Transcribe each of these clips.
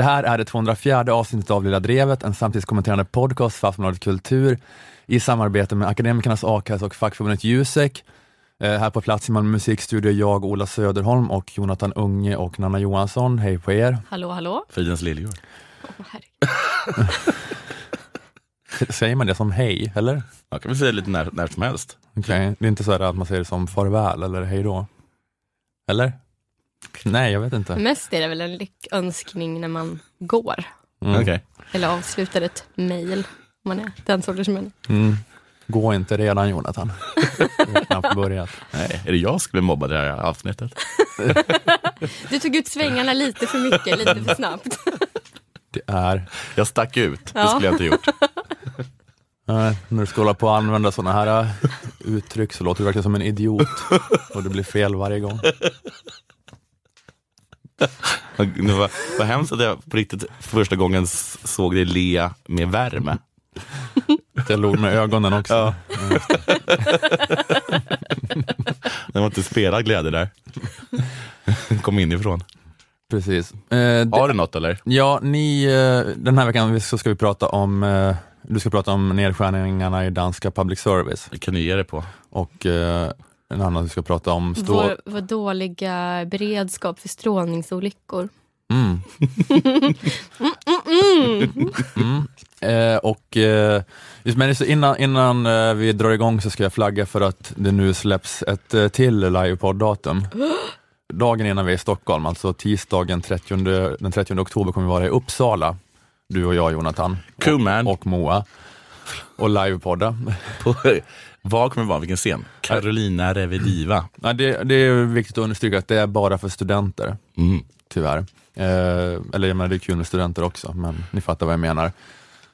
Det här är det 204 avsnittet av Lilla Drevet, en samtidskommenterande podcast för Aftonbladet Kultur i samarbete med Akademikernas a-kassa och fackförbundet Jusek. Eh, här på plats i Malmö musikstudio jag, Ola Söderholm och Jonathan Unge och Nanna Johansson. Hej på er! Hallå, hallå. Fridens liljor. Herregud. Säger man det som hej, eller? Jag kan väl säga lite när, när som helst. Okej, Det är inte så här att man säger det som farväl eller hej då? Eller? Nej, jag vet inte. Mest är det väl en lyckönskning när man går. Mm. Okej. Eller avslutar ett mejl. Om man är den sortens människa. Mm. Gå inte redan Jonathan. Knappt börjat. Nej, är det jag som ska bli mobbad i det här avsnittet? Du tog ut svängarna lite för mycket, lite för snabbt. Det är Jag stack ut, det skulle jag inte gjort. Nej, när du ska hålla på att använda sådana här äh, uttryck så låter du verkligen som en idiot och det blir fel varje gång. Det var, vad hemskt att jag på riktigt för första gången såg dig le med värme. Jag låg med ögonen också. Ja. Det var inte spelad glädje där. Kom inifrån. Precis. Eh, Har du något eller? ja, ni, eh, den här veckan så ska vi prata om, eh, du ska prata om nedskärningarna i danska public service Det kan du ge dig på. och eh, en annan vi ska prata om stå... Vår, vår dåliga beredskap för strålningsolyckor. Mm. Mm. Eh, och eh, just men så innan, innan eh, vi drar igång så ska jag flagga för att det nu släpps ett eh, till livepodd-datum. Dagen innan vi är i Stockholm, alltså tisdagen 30, den 30 oktober kommer vi vara i Uppsala. Du och jag Jonathan. Cool, och, man. och Moa. Och livepodda. Vad kommer det vara? Vilken scen? Carolina Revediva. Ja, det, det är viktigt att understryka att det är bara för studenter. Mm. tyvärr. Eh, eller jag menar, det är kul med studenter också, men ni fattar vad jag menar.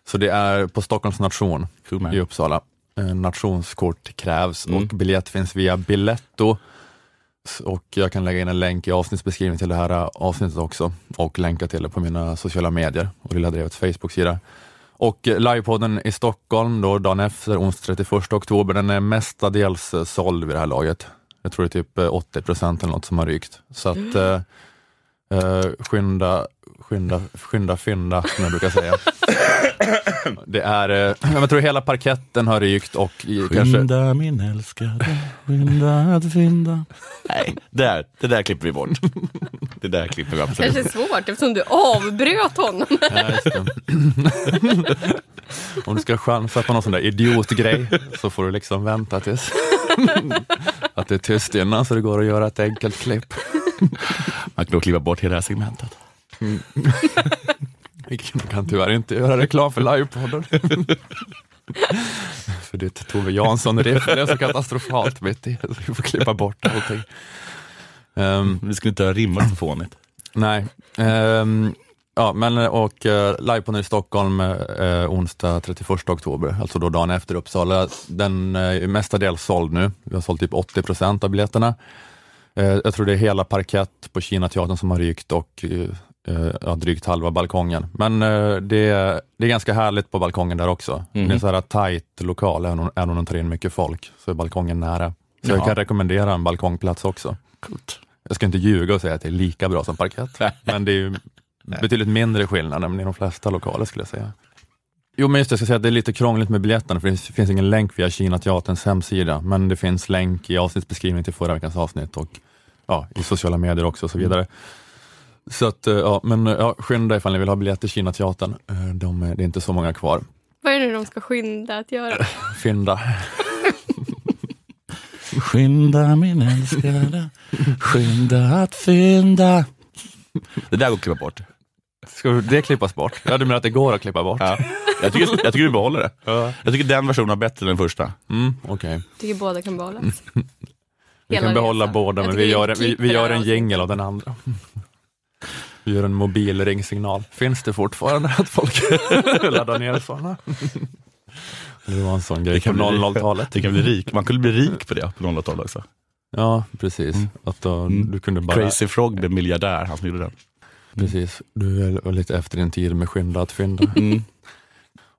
Så det är på Stockholms nation Cool, i Uppsala. Eh, nationskort krävs Mm. och biljett finns via Biletto. Och jag kan lägga in en länk i avsnittsbeskrivningen till det här eh, avsnittet också och länka till det på mina sociala medier och Lilla Drevets Facebook-sida. Och eh, livepodden i Stockholm då dagen efter, onsdag 31 oktober, den är mestadels eh, såld vid det här laget. Jag tror det är typ eh, 80 procent eller något som har rykt. Så att eh, eh, skynda, skynda, skynda, fynda som jag brukar säga. Det är, eh, jag tror hela parketten har rykt och i, kanske, Skynda min älskade, skynda att fynda. Nej, där, det där klipper vi bort. Det där klipper vi absolut. Kanske svårt eftersom du avbröt honom. Det. Om du ska chansa på någon sån där idiotgrej så får du liksom vänta tills att det är tyst innan så det går att göra ett enkelt klipp. Man kan nog klippa bort hela det här segmentet. Vi kan tyvärr inte göra reklam för livepodden. för ditt Tove Jansson-riff det är så katastrofalt i, så vi får klippa bort allting. Um, Vi skulle inte ha rimmat så fånigt. nej, Ehm, ja men och uh, livepodden i Stockholm uh, onsdag 31 oktober, alltså då dagen efter Uppsala. Den uh, är mestadels såld nu, vi har sålt typ 80 procent av biljetterna. Eh, jag tror det är hela parkett på Kinateatern som har rykt och eh, ja, drygt halva balkongen. Men eh, det, är, det är ganska härligt på balkongen där också. Det är en så här tajt lokal, även om, även om de tar in mycket folk, så är balkongen nära. Så jag Ja. kan rekommendera en balkongplats också. Coolt. Jag ska inte ljuga och säga att det är lika bra som parkett, men det är ju betydligt mindre skillnad än i de flesta lokaler skulle jag säga. Jo men just det, jag ska säga att det är lite krångligt med biljetterna för det finns, ingen länk via Kinateaterns hemsida, men det finns länk i avsnittsbeskrivningen till förra veckans avsnitt och ja, i sociala medier också och så vidare. Så att, eh, ja, men eh, ja, skynda ifall ni vill ha biljett till Kinateatern. Eh, De, är- det är inte så många kvar. Vad är det de ska skynda att göra? Fynda. Skynda min älskade, skynda att fynda. Det där går att klippa bort. Ska det klippas bort? Ja, du menar att det går att klippa bort? Ja. Jag, tycker, jag tycker vi behåller det. Ja. Jag tycker den versionen är bättre än den första. Mm, Okej. tycker båda kan behållas. Vi Hela kan behålla resan. båda, men vi gör, vi en- vi, gör en jingel av den andra. Vi gör en mobil ringsignal. Finns det fortfarande att folk laddar ner sådana? Det var en sån grej på bli- 00-talet. Det kan bli rik. Man kunde bli rik på det på 00-talet också. Ja, precis. Att då, Mm. Du kunde bara... Crazy Frog blev miljardär, han som gjorde den. Precis. Du var lite efter din tid med skynda att fynda. Mm.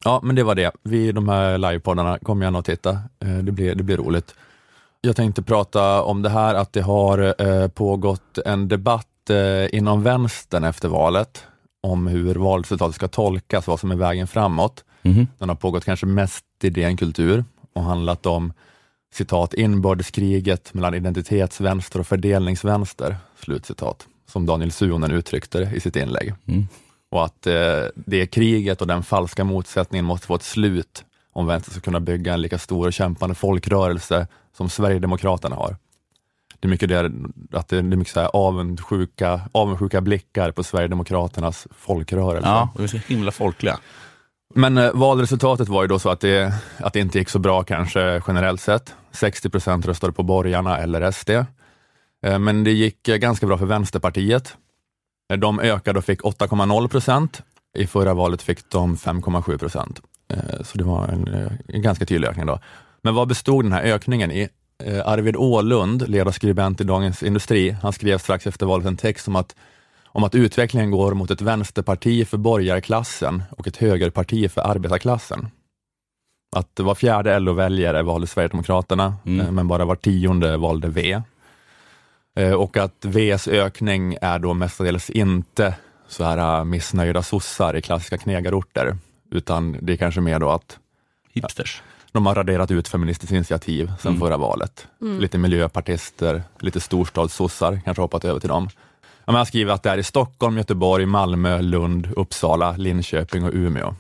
Ja, men det var det. Vi de här livepoddarna, kom gärna och titta. Eh, Det blir, det blir roligt. Jag tänkte prata om det här att det har eh, pågått en debatt inom vänstern efter valet om hur valresultatet ska tolkas, vad som är vägen framåt. Mhm. Den har pågått kanske mest i DN Kultur och handlat om citat inbördeskriget mellan identitetsvänster och fördelningsvänster, slutcitat, som Daniel Suhonen uttryckte det i sitt inlägg. Mm. Och att eh, det kriget och den falska motsättningen måste få ett slut om vänstern ska kunna bygga en lika stor och kämpande folkrörelse som Sverigedemokraterna har. Det är mycket, det, att det är mycket så här avundsjuka, avundsjuka blickar på Sverigedemokraternas folkrörelse. Ja, de är så himla folkliga. Men eh, valresultatet var ju då så att det, att det inte gick så bra kanske generellt sett. 60 procent röstade på borgarna eller SD. Eh, men det gick eh, ganska bra för Vänsterpartiet. Eh, de ökade och fick 8,0 procent. I förra valet fick de 5,7 procent. Eh, så det var en, eh, en ganska tydlig ökning då. Men vad bestod den här ökningen i? Eh, Arvid Ålund, ledarskribent i Dagens Industri, han skrev strax efter valet en text om att om att utvecklingen går mot ett vänsterparti för borgarklassen och ett högerparti för arbetarklassen. Att var fjärde LO-väljare valde Sverigedemokraterna, Mm. eh, men bara var tionde valde V. Eh, Och att Vs ökning är då mestadels inte så här missnöjda sossar i klassiska knegarorter, utan det är kanske mer då att Hipsters. De har raderat ut Feministiskt initiativ sedan Mm. förra valet. Lite miljöpartister, lite storstadssossar, kanske hoppat över till dem. Ja, men jag skriver att det är i Stockholm, Göteborg, Malmö, Lund, Uppsala, Linköping och Umeå.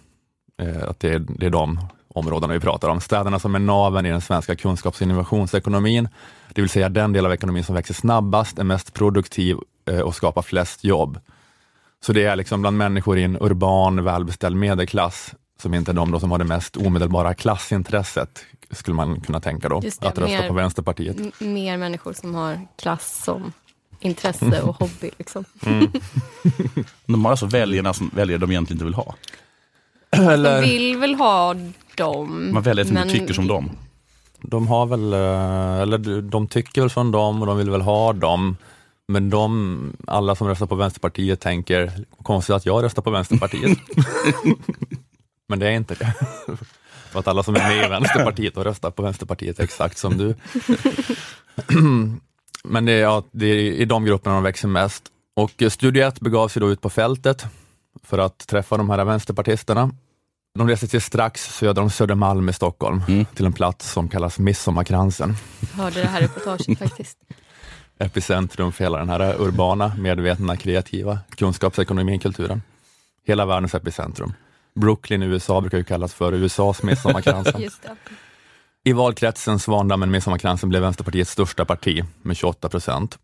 Eh, att det är, det är de områdena vi pratar om. Städerna som är naven i den svenska kunskaps och innovationsekonomin, det vill säga den del av ekonomin som växer snabbast, är mest produktiv eh, och skapar flest jobb. Så det är liksom bland människor i en urban, välbeställd medelklass, som inte är de då som har det mest omedelbara klassintresset, skulle man kunna tänka då, det, att rösta mer- på Vänsterpartiet. M- mer människor som har klass som intresse och hobby. Liksom. De har alltså väljarna som väljare de egentligen inte vill ha. De vill väl ha dem. Man väljer som men- tycker som dem. De har väl, eh, eller de tycker väl som dem och de vill väl ha dem. Men de, alla som röstar på Vänsterpartiet tänker, konstigt att jag röstar på Vänsterpartiet. Men det är inte det. För att alla som är med i Vänsterpartiet och röstar på Vänsterpartiet är exakt som du. Men det är, ja, det är i de grupperna de växer mest. Och Studio 1 begav sig då ut på fältet för att träffa de här vänsterpartisterna. De reste till strax söder om Södermalm i Stockholm, Mm. till en plats som kallas Midsommarkransen. Jag hörde det här reportaget faktiskt. Epicentrum för hela den här urbana, medvetna, kreativa kunskapsekonomin, kulturen. Hela världens epicentrum. Brooklyn i USA brukar ju kallas för USAs Midsommarkransen. Just det. I valkretsen Svandamen Midsommarkransen blev Vänsterpartiets största parti med 28 procent.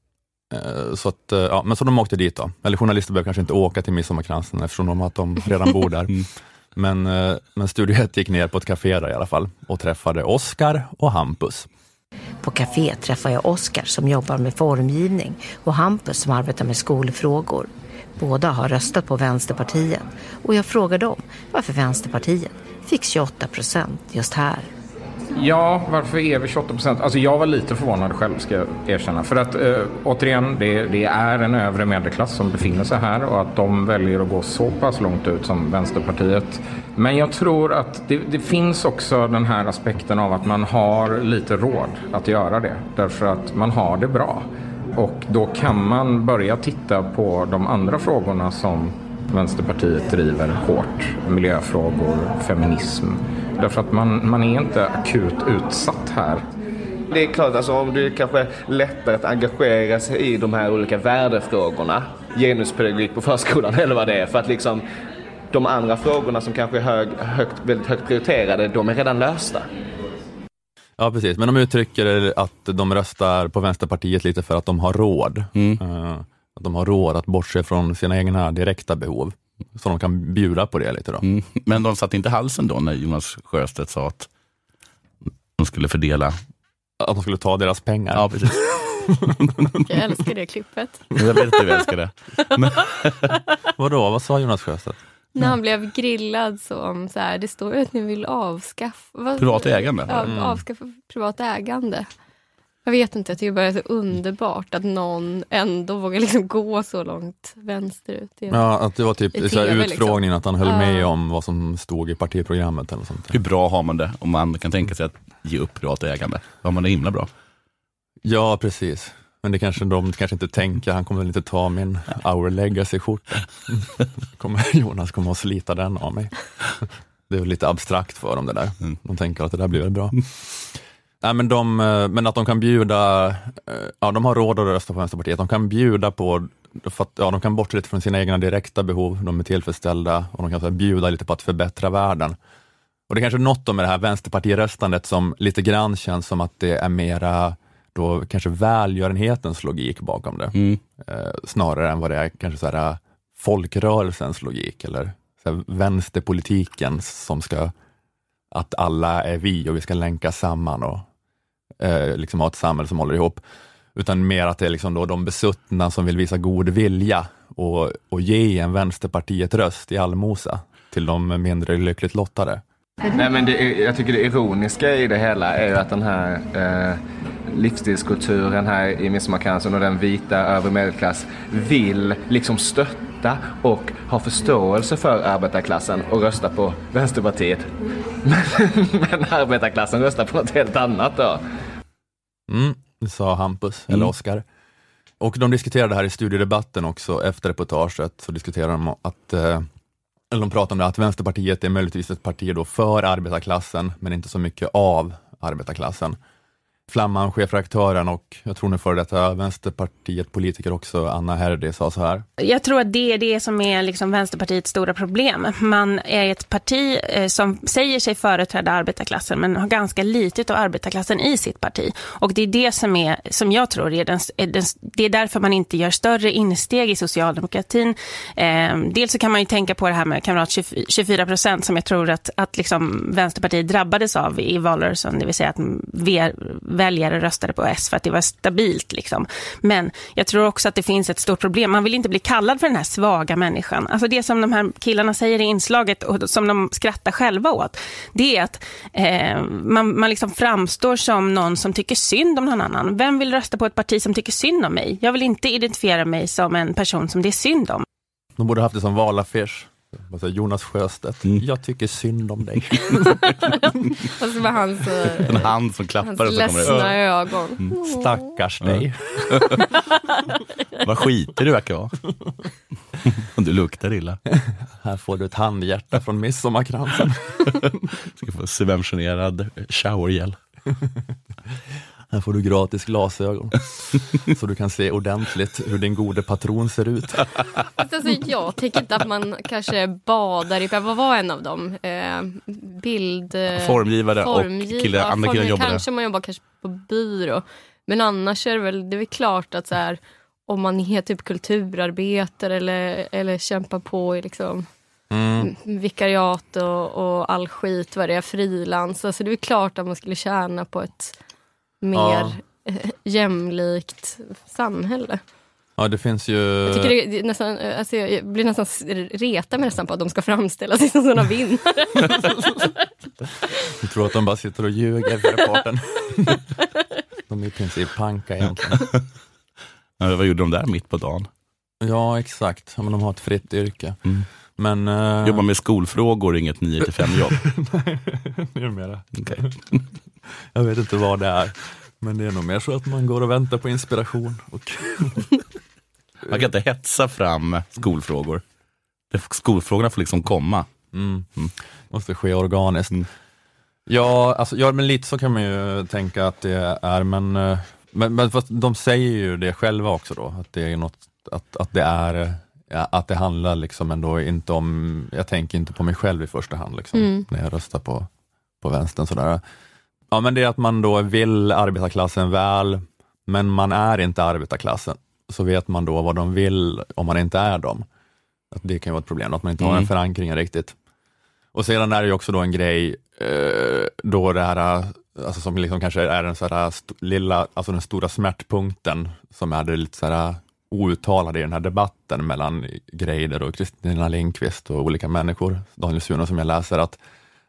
Eh, Så, att, eh, ja, men så de åkte dit då. Eller journalister behöver kanske inte åka till Midsommarkransen eftersom de, att de redan bor där. Mm. Men, eh, men Studio 1 gick ner på ett café där i alla fall och träffade Oscar och Hampus. På café träffar jag Oskar som jobbar med formgivning och Hampus som arbetar med skolfrågor. Båda har röstat på Vänsterpartiet och jag frågar dem varför Vänsterpartiet fick 28 procent just här. Ja, varför är vi 28 procent? Alltså jag var lite förvånad själv ska jag erkänna. För att eh, återigen, det, det är en övre medelklass som befinner sig här och att de väljer att gå så pass långt ut som Vänsterpartiet. Men jag tror att det, det finns också den här aspekten av att man har lite råd att göra det. Därför att man har det bra. Och då kan man börja titta på de andra frågorna som Vänsterpartiet driver hårt. Miljöfrågor, feminism. Därför att man, man är inte akut utsatt här. Det är klart, alltså, om det är kanske lättare att engagera sig i de här olika värdefrågorna, genuspedagogik på förskolan eller vad det är, för att liksom de andra frågorna som kanske är hög, högt, väldigt högt prioriterade, de är redan lösta. Ja precis, men de uttrycker att de röstar på Vänsterpartiet lite för att de har råd. Mm. Eh, Att de har råd att bortse från sina egna direkta behov. Så de kan bjuda på det lite då. Mm. Men de satte inte halsen då när Jonas Sjöstedt sa att de skulle fördela. Att de skulle ta deras pengar. Ja, precis. Jag älskar det klippet. Jag vet att du älskar det. Vadå, vad sa Jonas Sjöstedt? När han blev grillad så om så här, det står ju att ni vill avskaffa vad- Privat ägande. Ja, Mm. avskaffa privat ägande. Jag vet inte, jag tycker bara det är så underbart att någon ändå vågar liksom gå så långt vänsterut. Ja, att det var typ I i så här TV liksom. utfrågningen att han höll Ja. med om vad som stod i partiprogrammet eller sånt. Hur bra har man det om man kan tänka sig att ge upp privat ägande? Har man det himla bra? Ja, precis. Men det kanske de kanske inte tänker, han kommer väl inte ta min Our Legacy-skjorta. Kommer, Jonas kommer att slita den av mig. Det är väl lite abstrakt för dem det där. Mm. De tänker att det där blir väl bra. Nej, men, de, eh, men att de kan bjuda, eh, ja de har råd att rösta på Vänsterpartiet, de kan bjuda på, att, ja, de kan bortse lite från sina egna direkta behov, de är tillfredsställda och de kan så här, bjuda lite på att förbättra världen. Och det är kanske något med det här vänsterpartiröstandet som lite grann känns som att det är mera då kanske välgörenhetens logik bakom det, Mm. eh, snarare än vad det är kanske så här, folkrörelsens logik eller så här, vänsterpolitiken som ska, att alla är vi och vi ska länka samman och eh, liksom ha ett samhälle som håller ihop. Utan mer att det är liksom då de besuttna som vill visa god vilja och, och ge en Vänsterpartiet röst i allmosa till de mindre lyckligt lottade. Nej, men det jag tycker det ironiska i det hela är ju att den här eh, livsstilskulturen här i Midsommarkransen och den vita övre medelklass vill liksom stötta och ha förståelse för arbetarklassen och rösta på Vänsterpartiet. Men, men arbetarklassen röstar på något helt annat då. Mm, sa Hampus, eller Mm. Oskar. Och de diskuterade det här i studiedebatten också, efter reportaget, så diskuterade de att, eh, eller de pratar om det, att Vänsterpartiet är möjligtvis ett parti då för arbetarklassen, men inte så mycket av arbetarklassen. Flamman, chefredaktören och jag tror nu före detta Vänsterpartiet politiker också, Anna Herdy, sa så här. Jag tror att det är det som är liksom Vänsterpartiets stora problem. Man är ett parti eh, som säger sig företräda arbetarklassen men har ganska lite av arbetarklassen i sitt parti. Och det är det som, är, som jag tror är den, är den, det är därför man inte gör större insteg i socialdemokratin. Eh, dels så kan man ju tänka på det här med kamrat 24 procent som jag tror att, att liksom Vänsterpartiet drabbades av i valrörelsen, det vill säga att v- väljare röstade på S för att det var stabilt. Liksom. Men jag tror också att det finns ett stort problem. Man vill inte bli kallad för den här svaga människan. Alltså det som de här killarna säger i inslaget och som de skrattar själva åt, det är att eh, man, man liksom framstår som någon som tycker synd om någon annan. Vem vill rösta på ett parti som tycker synd om mig? Jag vill inte identifiera mig som en person som det är synd om. De borde haft det som valaffisch. Jonas Sjöstedt, Mm. jag tycker synd om dig. Och så var hans, eh, En hand som klappar hans och så kommer det. ledsna ögon. Mm. Stackars dig. Vad skitig du verkar vara. Du luktar illa. Här får du ett handhjärta från midsommarkransen. Ska få subventionerad showergel. Här får du gratis glasögon. Så du kan se ordentligt hur din gode patron ser ut. Alltså, jag tänker inte att man kanske badar i, vad var en av dem? Eh, bild... eh, Formgivare och ja, andra formgiv- jobbade. Kanske man jobbar kanske på byrå. Men annars är det väl, det är väl klart att så här, om man är typ kulturarbetare eller, eller kämpar på i liksom Mm. vikariat och, och all skit vad det är, frilans. Alltså det är väl klart att man skulle tjäna på ett mer Ja. jämlikt samhälle. Ja, det finns ju... Jag, tycker det, nästan, alltså jag blir nästan reta mig nästan på att de ska framställa sig som sådana vinnare. Jag tror att de bara sitter och ljuger för reportern. De är i princip panka egentligen. Ja, vad gjorde de där mitt på dagen? Ja, exakt. Ja, men de har ett fritt yrke. Mm. Men... eh, Jobba med skolfrågor, inget 9 till 5 jobb. det är mera. Jag vet inte vad det är. Men det är nog mer så att man går och väntar på inspiration. Och... Man kan inte hetsa fram skolfrågor. Skolfrågorna får liksom komma. Mm. Mm. Måste ske organiskt. Mm. Ja, alltså, ja, men lite så kan man ju tänka att det är, men, eh, men, men fast de säger ju det själva också då, att det är något, att, att det är, ja, att det handlar liksom ändå inte om, jag tänker inte på mig själv i första hand liksom, Mm. när jag röstar på, på vänstern sådär. Ja, men det är att man då vill arbetarklassen väl, men man är inte arbetarklassen. Så vet man då vad de vill om man inte är dem. Att det kan ju vara ett problem, att man inte har Mm. en förankring riktigt. Och sedan är det ju också då en grej, eh, då det här, alltså som liksom kanske är den så här lilla, alltså den stora smärtpunkten som är det lite så här outtalade i den här debatten mellan Greider och Kristina Lindqvist och olika människor, Daniel Suno som jag läser, att,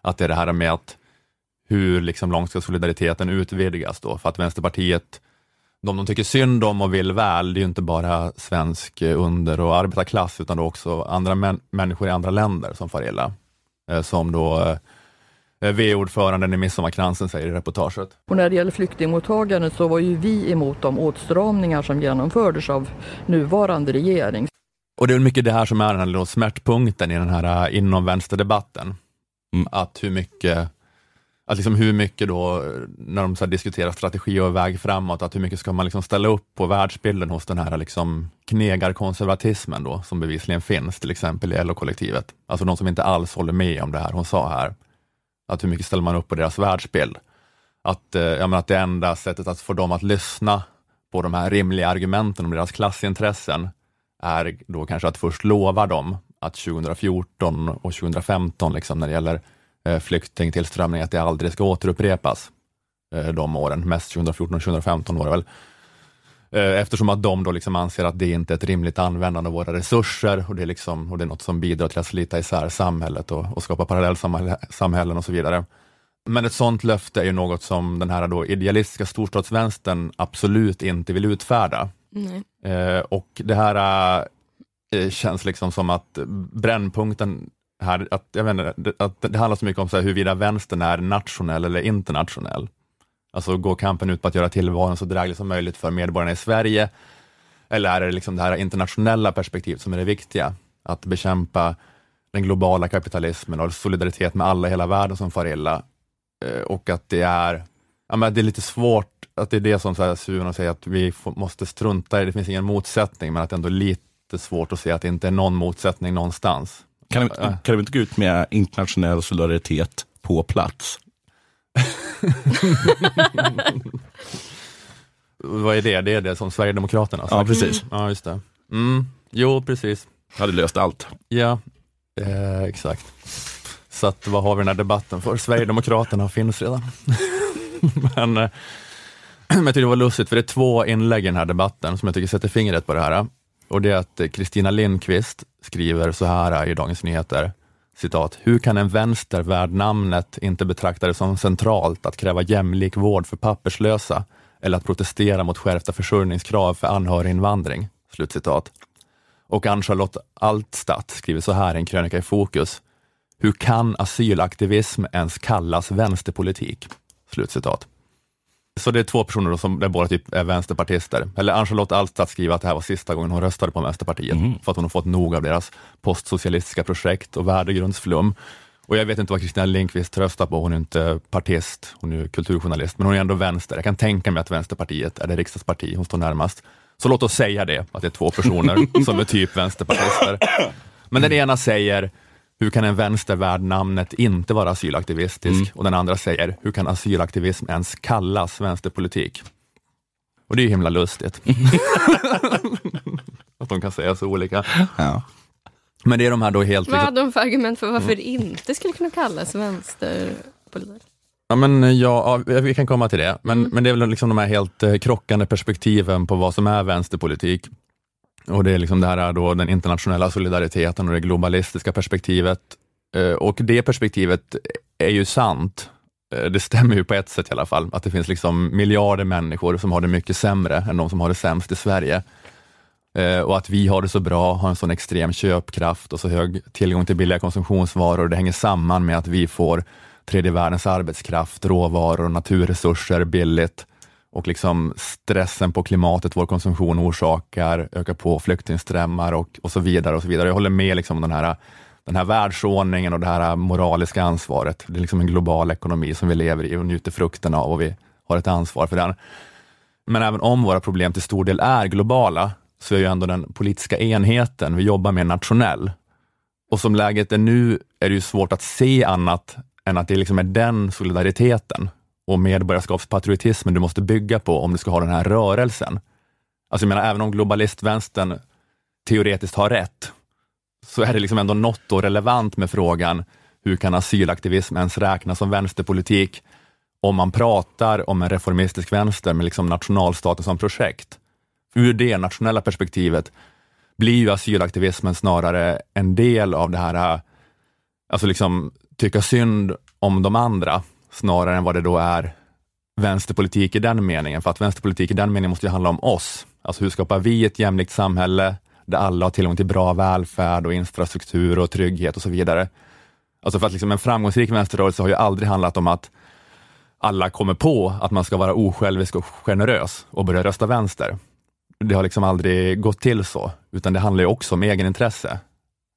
att det är det här med att hur liksom långt ska solidariteten utvidgas då? För att Vänsterpartiet, de de tycker synd om och vill väl, det är ju inte bara svensk eh, under och arbetarklass, utan då också andra män, människor i andra länder som far illa. Eh, Som då eh, V-ordföranden i Midsommarkransen säger i reportaget. Och när det gäller flyktingmottagandet så var ju vi emot de åtstramningar som genomfördes av nuvarande regering. Och det är mycket det här som är den här smärtpunkten i den här inom vänsterdebatten. Mm. Att hur mycket, att liksom hur mycket då, när de så här diskuterar strategi och väg framåt, att hur mycket ska man liksom ställa upp på världsbilden hos den här liksom knegarkonservatismen då, som bevisligen finns, till exempel i LO-kollektivet. Alltså de som inte alls håller med om det här hon sa här. Att hur mycket ställer man upp på deras världsbild? Att, eh, jag menar, att det enda sättet att få dem att lyssna på de här rimliga argumenten om deras klassintressen är då kanske att först lova dem att 2014 och 2015, liksom, när det gäller flyktingtillströmning, att det aldrig ska återupprepas eh, de åren. Mest 2014 och 2015 var det väl. Eh, eftersom att de då liksom anser att det inte är ett rimligt användande av våra resurser och det är, liksom, och det är något som bidrar till att slita isär samhället och, och skapa parallellsamhällen och så vidare. Men ett sådant löfte är ju något som den här då idealistiska storstadsvänstern absolut inte vill utfärda. Eh, och det här eh, känns liksom som att brännpunkten här, att, jag vet inte, att det handlar så mycket om så här, huruvida vänstern är nationell eller internationell. Alltså går kampen ut på att göra tillvaron så dräglig som möjligt för medborgarna i Sverige? Eller är det liksom det här internationella perspektivet som är det viktiga? Att bekämpa den globala kapitalismen och solidaritet med alla i hela världen som far illa. Eh, och att det är, ja, men det är lite svårt, att det är det som så säger att vi får, måste strunta i, det finns ingen motsättning, men att det ändå är lite svårt att se att det inte är någon motsättning någonstans. Kan vi, kan vi inte gå ut med internationell solidaritet på plats? Vad är det? Det är det som Sverigedemokraterna har Ja, sagt. precis. Ja, just det. Mm. Jo, precis. Hade löst allt. Ja, eh, exakt. Så att, vad har vi den här debatten för? Sverigedemokraterna finns redan. men, eh, men jag tycker det var lustigt, för det är två inlägg i den här debatten som jag tycker sätter fingret på det här. Och det är att eh, Kristina Lindqvist skriver så här i Dagens Nyheter. Citat, hur kan en vänster värd namnet inte betrakta det som centralt att kräva jämlik vård för papperslösa eller att protestera mot skärpta försörjningskrav för anhöriginvandring? Slutcitat. Och Ann-Charlotte Altstadt skriver så här i en krönika i Fokus. Hur kan asylaktivism ens kallas vänsterpolitik? Slutcitat. Så det är två personer då som där båda typ är vänsterpartister. Eller Ann-Charlotte Altstadt skriver att det här var sista gången hon röstade på Vänsterpartiet, Mhm. för att hon har fått nog av deras postsocialistiska projekt och värdegrundsflum. Och jag vet inte vad Kristina Lindqvist röstar på, hon är inte partist, hon är kulturjournalist, men hon är ändå vänster. Jag kan tänka mig att Vänsterpartiet är det riksdagsparti hon står närmast. Så låt oss säga det, att det är två personer som är typ vänsterpartister. Men den ena säger, hur kan en vänster värd namnet inte vara asylaktivistisk? Och den andra säger, hur kan asylaktivism ens kallas vänsterpolitik? Och det är ju himla lustigt. att de kan säga så olika. Ja. Men det är de här då helt... Vad Liksom, hade de för argument för varför det inte skulle kunna kallas vänsterpolitik? ja, men, ja, ja, vi kan komma till det. Men, men det är väl liksom de här helt eh, krockande perspektiven på vad som är vänsterpolitik. Och det är liksom det här då, den internationella solidariteten och det globalistiska perspektivet. Eh, och det perspektivet är ju sant. Eh, det stämmer ju på ett sätt i alla fall, att det finns liksom miljarder människor som har det mycket sämre än de som har det sämst i Sverige. Eh, och att vi har det så bra, har en sån extrem köpkraft och så hög tillgång till billiga konsumtionsvaror. Det hänger samman med att vi får tredje världens arbetskraft, råvaror och naturresurser billigt och liksom stressen på klimatet vår konsumtion orsakar ökar på flyktingströmmar och, och så vidare. och så vidare. Jag håller med liksom om den här, den här världsordningen och det här moraliska ansvaret. Det är liksom en global ekonomi som vi lever i och njuter frukten av och vi har ett ansvar för den. Men även om våra problem till stor del är globala, så är ju ändå den politiska enheten vi jobbar med nationell. Och som läget är nu är det ju svårt att se annat än att det liksom är den solidariteten och medborgarskapspatriotismen du måste bygga på om du ska ha den här rörelsen. Alltså jag menar, även om globalistvänstern teoretiskt har rätt, så är det liksom ändå något då relevant med frågan, hur kan asylaktivism ens räknas som vänsterpolitik om man pratar om en reformistisk vänster med liksom nationalstaten som projekt? Ur det nationella perspektivet blir ju asylaktivismen snarare en del av det här, äh, alltså liksom tycka synd om de andra, snarare än vad det då är vänsterpolitik i den meningen. För att vänsterpolitik i den meningen måste ju handla om oss. Alltså hur skapar vi ett jämlikt samhälle där alla har tillgång till bra välfärd och infrastruktur och trygghet och så vidare. Alltså för att liksom en framgångsrik vänsterrörelse har ju aldrig handlat om att alla kommer på att man ska vara osjälvisk och generös och börja rösta vänster. Det har liksom aldrig gått till så, utan det handlar ju också om egenintresse.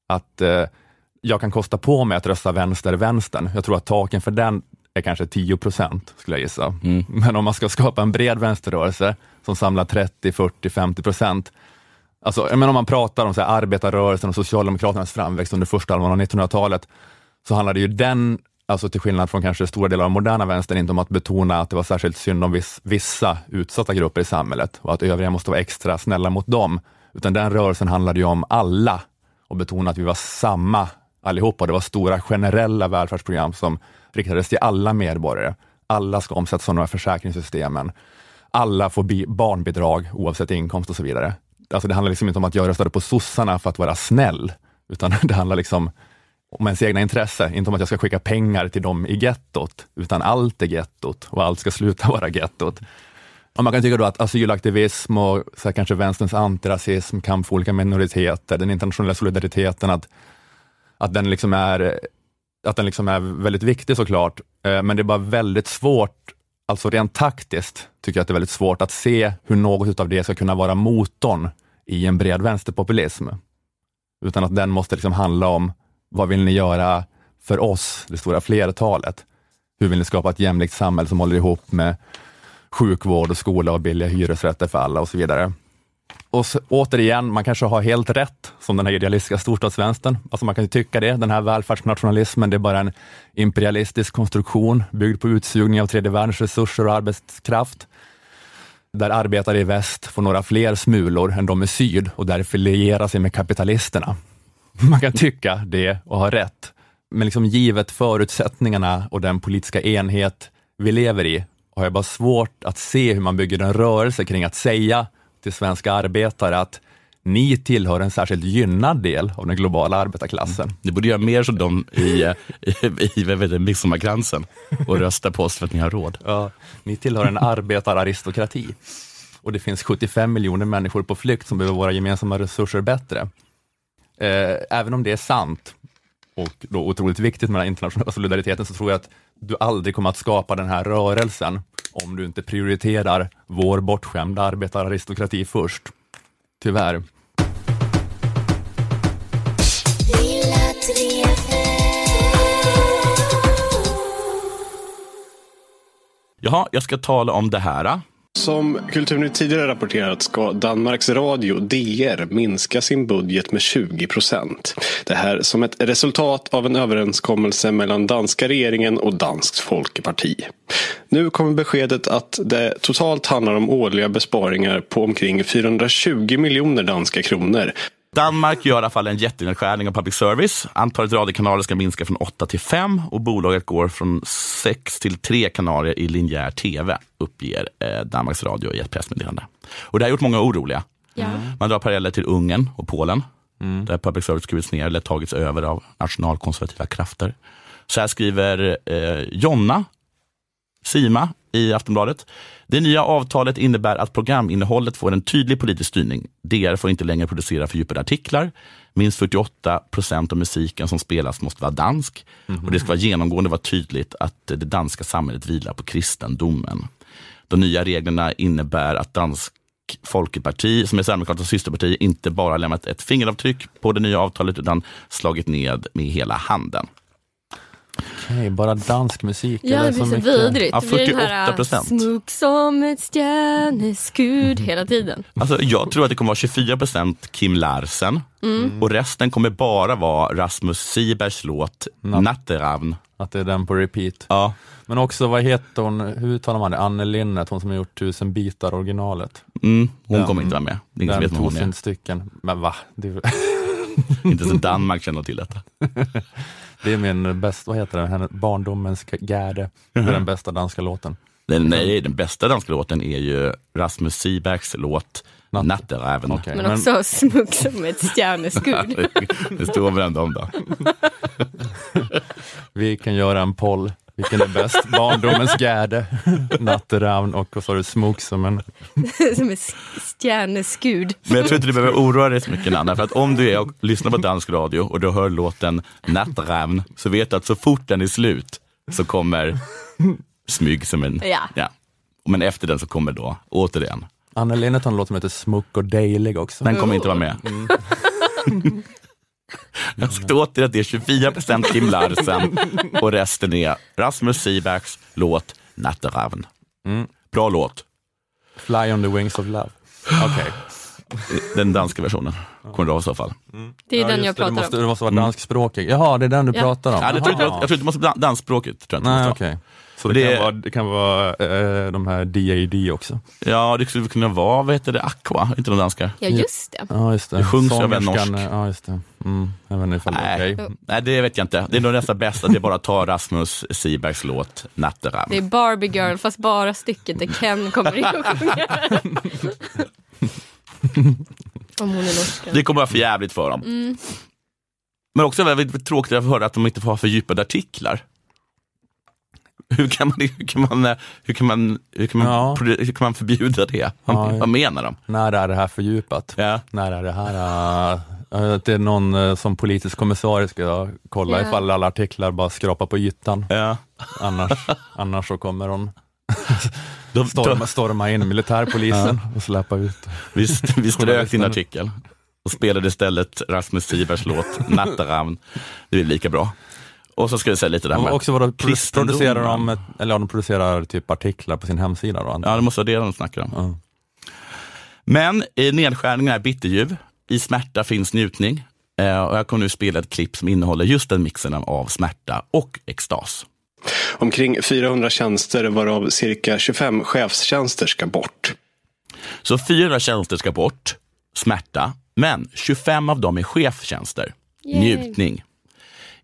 Att eh, jag kan kosta på mig att rösta vänster, vänstern. Jag tror att taken för den är kanske 10 procent, skulle jag gissa. Mm. Men om man ska skapa en bred vänsterrörelse som samlar 30, 40, 50 procent, Alltså, men om man pratar om så här, arbetarrörelsen och Socialdemokraternas framväxt under första halvan av 1900-talet, så handlade ju den, alltså till skillnad från kanske stora delar av moderna vänstern, inte om att betona att det var särskilt synd om viss, vissa utsatta grupper i samhället och att övriga måste vara extra snälla mot dem, utan den rörelsen handlade ju om alla och betona att vi var samma allihopa. Det var stora generella välfärdsprogram som riktades till alla medborgare. Alla ska omsättas av de här försäkringssystemen. Alla får bi- barnbidrag oavsett inkomst och så vidare. Alltså det handlar liksom inte om att jag röstade på sossarna för att vara snäll, utan det handlar liksom om ens egna intresse, inte om att jag ska skicka pengar till dem i gettot, utan allt är gettot och allt ska sluta vara gettot. Och man kan tycka då att asylaktivism och så här kanske vänsterns antirasism, kamp för olika minoriteter, den internationella solidariteten, att, att, den liksom är, att den liksom är väldigt viktig såklart, eh, men det är bara väldigt svårt, alltså rent taktiskt, tycker jag att det är väldigt svårt att se hur något av det ska kunna vara motorn i en bred vänsterpopulism. Utan att den måste liksom handla om, vad vill ni göra för oss, det stora flertalet? Hur vill ni skapa ett jämlikt samhälle som håller ihop med sjukvård och skola och billiga hyresrätter för alla och så vidare. Och så, återigen, man kanske har helt rätt som den här idealistiska storstadsvänstern. Alltså man kan ju tycka det, den här välfärdsnationalismen, det är bara en imperialistisk konstruktion byggd på utsugning av tredje världens resurser och arbetskraft. Där arbetare i väst får några fler smulor än de i syd och därför lierar sig med kapitalisterna. Man kan tycka det och ha rätt, men liksom givet förutsättningarna och den politiska enhet vi lever i, har jag bara svårt att se hur man bygger en rörelse kring att säga till svenska arbetare att ni tillhör en särskilt gynnad del av den globala arbetarklassen. Ni borde göra mer som de i, i, i jag, midsommarkransen och rösta på oss för att ni har råd. Ja, ni tillhör en arbetararistokrati och det finns 75 miljoner människor på flykt som behöver våra gemensamma resurser bättre. Eh, även om det är sant och då otroligt viktigt med den internationella solidariteten så tror jag att du aldrig kommer att skapa den här rörelsen om du inte prioriterar vår bortskämda arbetararistokrati först. Tyvärr. Jaha, jag ska tala om det här. Som Kulturnytt tidigare rapporterat ska Danmarks Radio, DR, minska sin budget med 20 procent. Det här som ett resultat av en överenskommelse mellan danska regeringen och Danskt Folkeparti. Nu kommer beskedet att det totalt handlar om årliga besparingar på omkring 420 miljoner danska kronor. Danmark gör i alla fall en jättenedskärning av public service. Antalet radiokanaler ska minska från 8 till 5 och bolaget går från 6 till 3 kanaler i linjär tv, uppger eh, Danmarks Radio i ett pressmeddelande. Och det har gjort många oroliga. Ja. Man drar paralleller till Ungern och Polen, där public service skurits ner eller tagits över av nationalkonservativa krafter. Så här skriver eh, Jonna Sima i Aftonbladet. Det nya avtalet innebär att programinnehållet får en tydlig politisk styrning. DR får inte längre producera fördjupade artiklar. Minst 48 procent av musiken som spelas måste vara dansk. Och det ska vara genomgående vara tydligt att det danska samhället vilar på kristendomen. De nya reglerna innebär att Dansk Folkeparti, som är Sverigedemokraternas systerparti, inte bara lämnat ett fingeravtryck på det nya avtalet utan slagit ned med hela handen. Okej, bara dansk musik. Ja, det blir så mycket? vidrigt. Ja, det blir den här 48%. smug som ett stjärneskud hela tiden. Alltså, jag tror att det kommer vara 24 procent Kim Larsen och resten kommer bara vara Rasmus Sibergs låt Natt. Natteravn. Att det är den på repeat. Ja, Men också, vad heter hon, hur uttalar man det? Anne Linnet, hon som har gjort tusen bitar originalet. mm, hon Den- kommer inte vara med. Det är ingen som vet hon är. stycken. Men va? Det Inte ens Danmark känner till detta. det är min bästa, vad heter den, barndomens gärde. Det är den bästa danska låten. Den, nej, den bästa danska låten är ju Rasmus Sibergs låt Natt- Natteravn. Okej, Men också smug som ett stjärneskud. det står varenda om då. Vi kan göra en poll. Vilken är bäst? Barndomens Gärde, Natteravn och vad sa du, Smok som en... Som en stjärneskud. Men jag tror inte du behöver oroa dig så mycket Nanna, för att om du är och lyssnar på dansk radio och du hör låten Nattravn, så vet du att så fort den är slut så kommer Smyg som en... Ja. Men efter den så kommer då, återigen, Anna Linnet har en låt som heter Smok och Dejlig också. den kommer inte vara med. Jag sagt åt er att det är 24 procent Kim Larsen och resten är Rasmus Seebachs låt Nattravn. Mm. Bra låt. Fly on the wings of love. Okej. Den danska versionen kommer det vara i så fall. Det är Ja, den jag det, pratar du måste, om. du måste vara danskspråkig. Jaha, det är den du Ja. pratar om? Ja, jag, tror Jaha. jag tror inte det måste vara danskspråkigt. Tror jag inte det Nej, måste vara. Så det, det- kan vara, det kan vara eh, de här DAD också? Ja, det skulle kunna vara, vad heter det, Aqua, inte de danska? Ja, just det. Ja, just det. Det sjungs av en norsk. Ja, just det. Mm, jag vet inte ifall det är Nej. okej. Nej, det vet jag inte. Det är nog nästan bäst att det bara tar Rasmus Seebergs låt Natteravn. Det är Barbie Girl fast bara stycket där Ken kommer in och sjunger. Om hon är norska. Det kommer vara för jävligt för dem. Mm. Men också väldigt tråkigt att höra att de inte får ha fördjupade artiklar. Hur kan man, hur kan man, hur kan man, hur kan man, Ja. hur kan man förbjuda det? Vad, Ja, vad menar de? När är det här fördjupat? Ja. När är det här... att det är någon eh, som politisk kommissarie ska kolla Ja. ifall alla artiklar bara skrapar på ytan. Ja. Annars, annars så kommer de De, storma, storma in militärpolisen och släppa ut. vi, vi strök din artikel och spelade istället Rasmus Seebergs låt Natteravn. Det är lika bra. Och så ska vi säga lite där Och med också vad de producerar de, eller ja, de producerar typ artiklar på sin hemsida då? Ja, det måste vara det de snackar om. Ja. Men eh, nedskärningen är bitterljuv. I smärta finns njutning. Eh, och jag kommer nu spela ett klipp som innehåller just den mixen av- smärta och extas. Omkring 400 tjänster varav cirka 25 chefstjänster ska bort. Så 400 tjänster ska bort, smärta, men 25 av dem är chefstjänster. Yay. Njutning.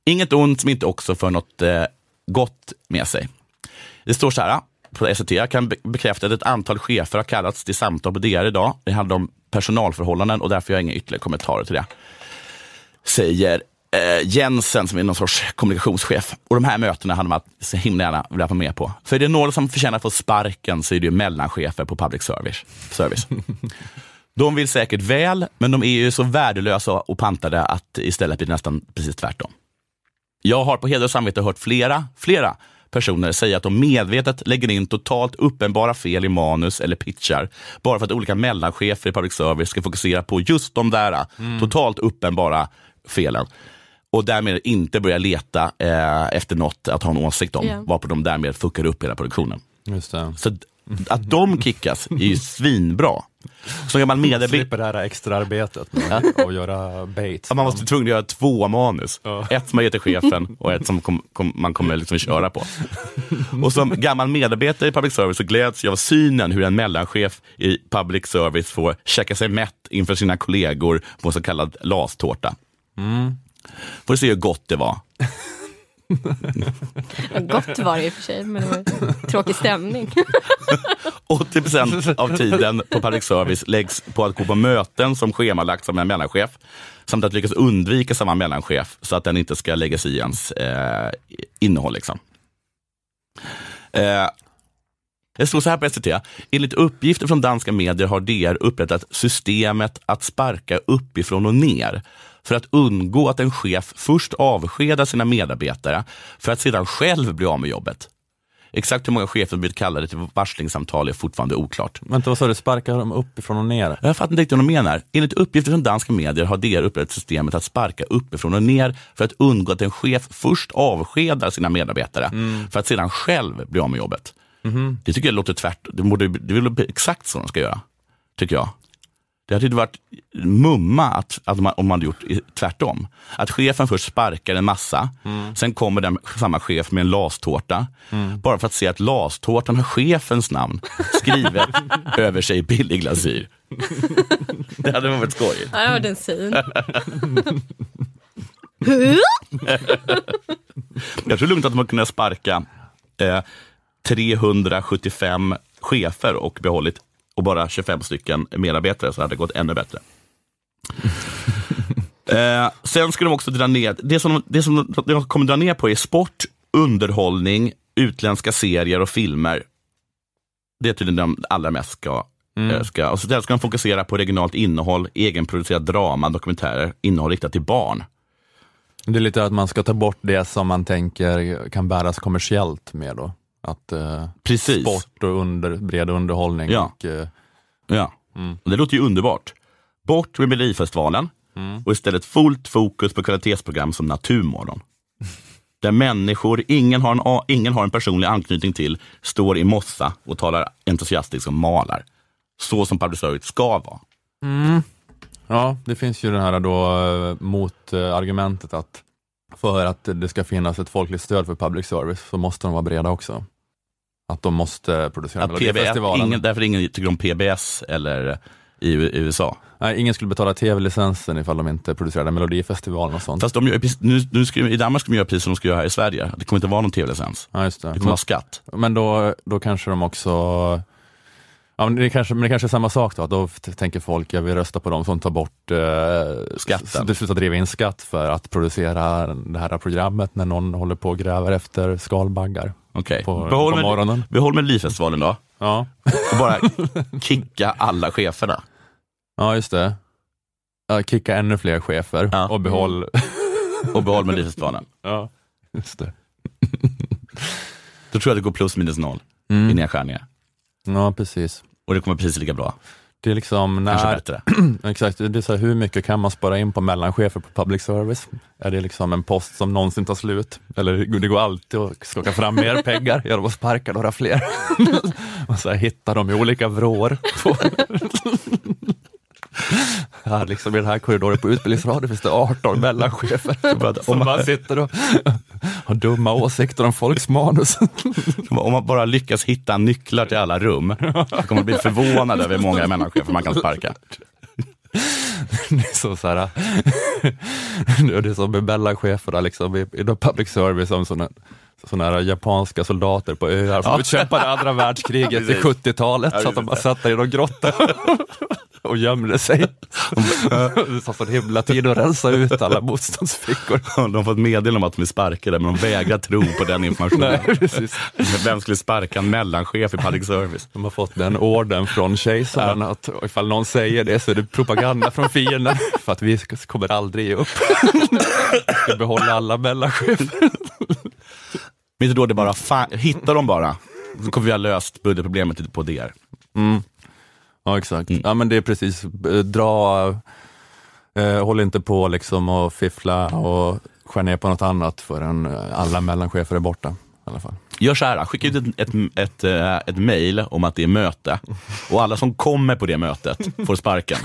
Inget ont som inte också för något eh, gott med sig. Det står så här på SVT, jag kan bekräfta att ett antal chefer har kallats till samtal på DR idag. Det handlar om personalförhållanden och därför har jag inga ytterligare kommentarer till det. Säger eh, Jensen som är någon sorts kommunikationschef. Och de här mötena hade man så himla gärna velat vara med på. För är det några som förtjänar att få sparken så är det ju mellanchefer på public service. service. De vill säkert väl, men de är ju så värdelösa och pantade att istället blir det nästan precis tvärtom. Jag har på heder och samvete hört flera, flera personer säga att de medvetet lägger in totalt uppenbara fel i manus eller pitchar bara för att olika mellanchefer i public service ska fokusera på just de där totalt uppenbara felen och därmed inte börja leta eh, efter något att ha en åsikt om, Ja. varpå de därmed fuckar upp hela produktionen. Just det. Så att de kickas är ju svinbra. Som gammal medarbetare Slipper det här extra arbetet med att göra baits. Ja, man måste tvungen att göra två manus. Ja. Ett som man ger till chefen och ett som kom, kom, man kommer liksom köra på. Och som gammal medarbetare i public service så gläds jag av synen hur en mellanchef i public service får käka sig mätt inför sina kollegor på en så kallad lastårta. Får se hur gott det var. Gott var det i och för sig, men det var tråkig stämning. 80 procent av tiden på public service läggs på att gå på möten som schemalagts av en mellanchef samt att lyckas undvika samma mellanchef så att den inte ska lägga sig i ens eh, innehåll. Liksom. Eh, det står så här på SVT. Enligt uppgifter från danska medier har DR upprättat systemet att sparka uppifrån och ner för att undgå att en chef först avskedar sina medarbetare för att sedan själv bli av med jobbet. Exakt hur många chefer blivit kallade till varslingsamtal är fortfarande oklart. Vänta, vad sa du? Sparkar de uppifrån och ner? Jag fattar inte riktigt vad de menar. Enligt uppgifter från danska medier har DR upprättat systemet att sparka uppifrån och ner för att undgå att en chef först avskedar sina medarbetare för att sedan själv bli av med jobbet. Det tycker jag låter tvärt. Det, borde, det är väl exakt så de ska göra, tycker jag. Det hade ju varit mumma att, att man, om man hade gjort tvärtom. Att chefen först sparkar en massa, sen kommer den samma chef med en lastårta. Bara för att se att lastårtan har chefens namn skrivet över sig i billig glasyr. Det hade varit skojigt. Ja, det var den syn. Jag tror lugnt att man kunde sparka eh, 375 chefer och behållit och bara 25 stycken medarbetare så hade det gått ännu bättre. eh, sen ska de också dra ner, det som, det som de kommer dra ner på är sport, underhållning, utländska serier och filmer. Det är tydligen de allra mest ska Mm. Ska, och så där ska de fokusera på regionalt innehåll, egenproducerat drama, dokumentärer, innehåll riktat till barn. Det är lite att man ska ta bort det som man tänker kan bäras kommersiellt med då. Att eh, Precis. sport och under, bred underhållning. Ja. Och, eh, Ja. Mm. Och det låter ju underbart. Bort med Melodifestivalen Mm. och istället fullt fokus på kvalitetsprogram som Naturmorgon. Där människor ingen har, en, ingen har en personlig anknytning till står i mossa och talar entusiastiskt om malar. Så som public service ska vara. Ja, det finns ju det här då eh, mot argumentet att för att det ska finnas ett folkligt stöd för public service så måste de vara breda också. Att de måste producera Att PBS, ingen, därför ingen tycker om PBS eller i U- USA. Nej, ingen skulle betala tv-licensen ifall de inte producerade Melodifestivalen och sånt. Fast de gör, nu, nu ska, i Danmark ska de göra precis som de ska göra här i Sverige. Det kommer inte vara någon tv-licens. Ja, det. Det kommer vara skatt. Men då, då kanske de också Ja, men, det kanske, men det kanske är samma sak då, då tänker folk, jag vill rösta på dem som tar bort eh, Skatten. beslutar driva in skatt för att producera det här programmet när någon håller på och gräver efter skalbaggar Okej, på, behåll, med, behåll Melodifestivalen då Ja. och bara kicka alla cheferna. ja, just det. Ja, kicka ännu fler chefer Ja. och behåll... Och behåll Melodifestivalen. ja, just det. Då tror jag det går plus minus noll i Mm. nedskärningar. Ja, precis. Och det kommer precis lika bra. Det är liksom när, exakt, det är så här, hur mycket kan man spara in på mellanchefer på public service? Är det liksom en post som någonsin tar slut? Eller det går alltid att skaka fram mer pengar genom att sparka några fler? och så här, hitta dem i olika vrår. här liksom, I den här korridoren på Utbildningsradion finns det 18 mellanchefer som bara sitter och har dumma åsikter om folks manus. Om man bara lyckas hitta nycklar till alla rum, så kommer man bli förvånad över hur många mellanchefer man kan sparka. Det är så, så här, det är som med mellancheferna liksom, i, i public service som såna, såna här japanska soldater på öar som Ja. utkämpade andra världskriget i Precis. 70-talet. Ja, så att de bara satt där i någon grotta och gömde sig. Det tar så himla tid att rensa ut alla motståndsfickor. De har fått meddelande om att de är sparkade, men de vägrar tro på den informationen. Nej, precis. Vem skulle sparka en mellanchef i public service? De har fått den orden från kejsaren att ifall någon säger det så är det propaganda från fienden för att vi kommer aldrig ge upp. Vi ska behålla alla mellanchefer. Men då det bara, fan, hitta dem bara. Så kommer vi ha löst budgetproblemet på DR. Mm. Ja exakt. Ja men det är precis, eh, dra, eh, håll inte på liksom och fiffla och skär ner på något annat förrän eh, alla mellanchefer är borta. I alla fall. Gör så här, skicka ut ett, ett, ett, eh, ett mail om att det är möte och alla som kommer på det mötet får sparken.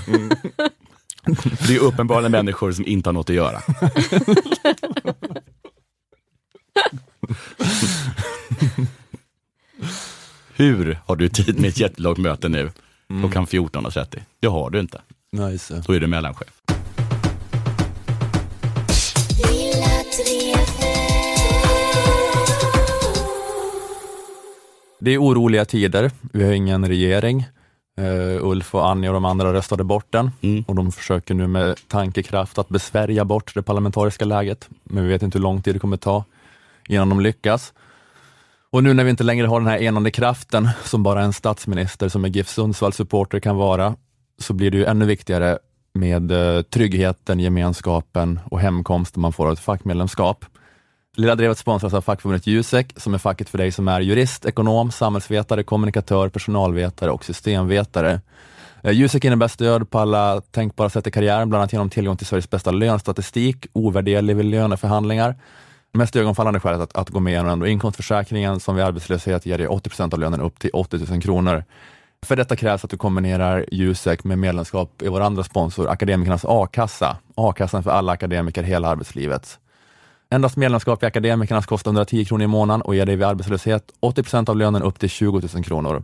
Det är uppenbarligen människor som inte har något att göra. Hur har du tid med ett jättelångt möte nu klockan 14.30? Det har du inte. Nice. Då är du mellanchef. Det är oroliga tider, vi har ingen regering. Uh, Ulf och Annie och de andra röstade bort den Mm. och de försöker nu med tankekraft att besvärja bort det parlamentariska läget. Men vi vet inte hur lång tid det kommer ta innan de lyckas. Och nu när vi inte längre har den här enande kraften som bara en statsminister som är GIF Sundsvalls supporter kan vara, så blir det ju ännu viktigare med eh, tryggheten, gemenskapen och hemkomsten man får av ett fackmedlemskap. Lilla Drevet sponsras av fackförbundet Jusek, som är facket för dig som är jurist, ekonom, samhällsvetare, kommunikatör, personalvetare och systemvetare. Eh, Jusek innebär stöd på alla tänkbara sätt i karriären, bland annat genom tillgång till Sveriges bästa lönstatistik, ovärderlig vid löneförhandlingar. Mest ögonfallande skälet att, att gå med genom inkomstförsäkringen som vid arbetslöshet ger dig 80 procent av lönen upp till 80 000 kronor. För detta krävs att du kombinerar Jusek med medlemskap i vår andra sponsor, Akademikernas a-kassa. A-kassan för alla akademiker hela arbetslivet. Endast medlemskap i Akademikernas kostar 110 kronor i månaden och ger dig vid arbetslöshet 80 procent av lönen upp till 20 000 kronor.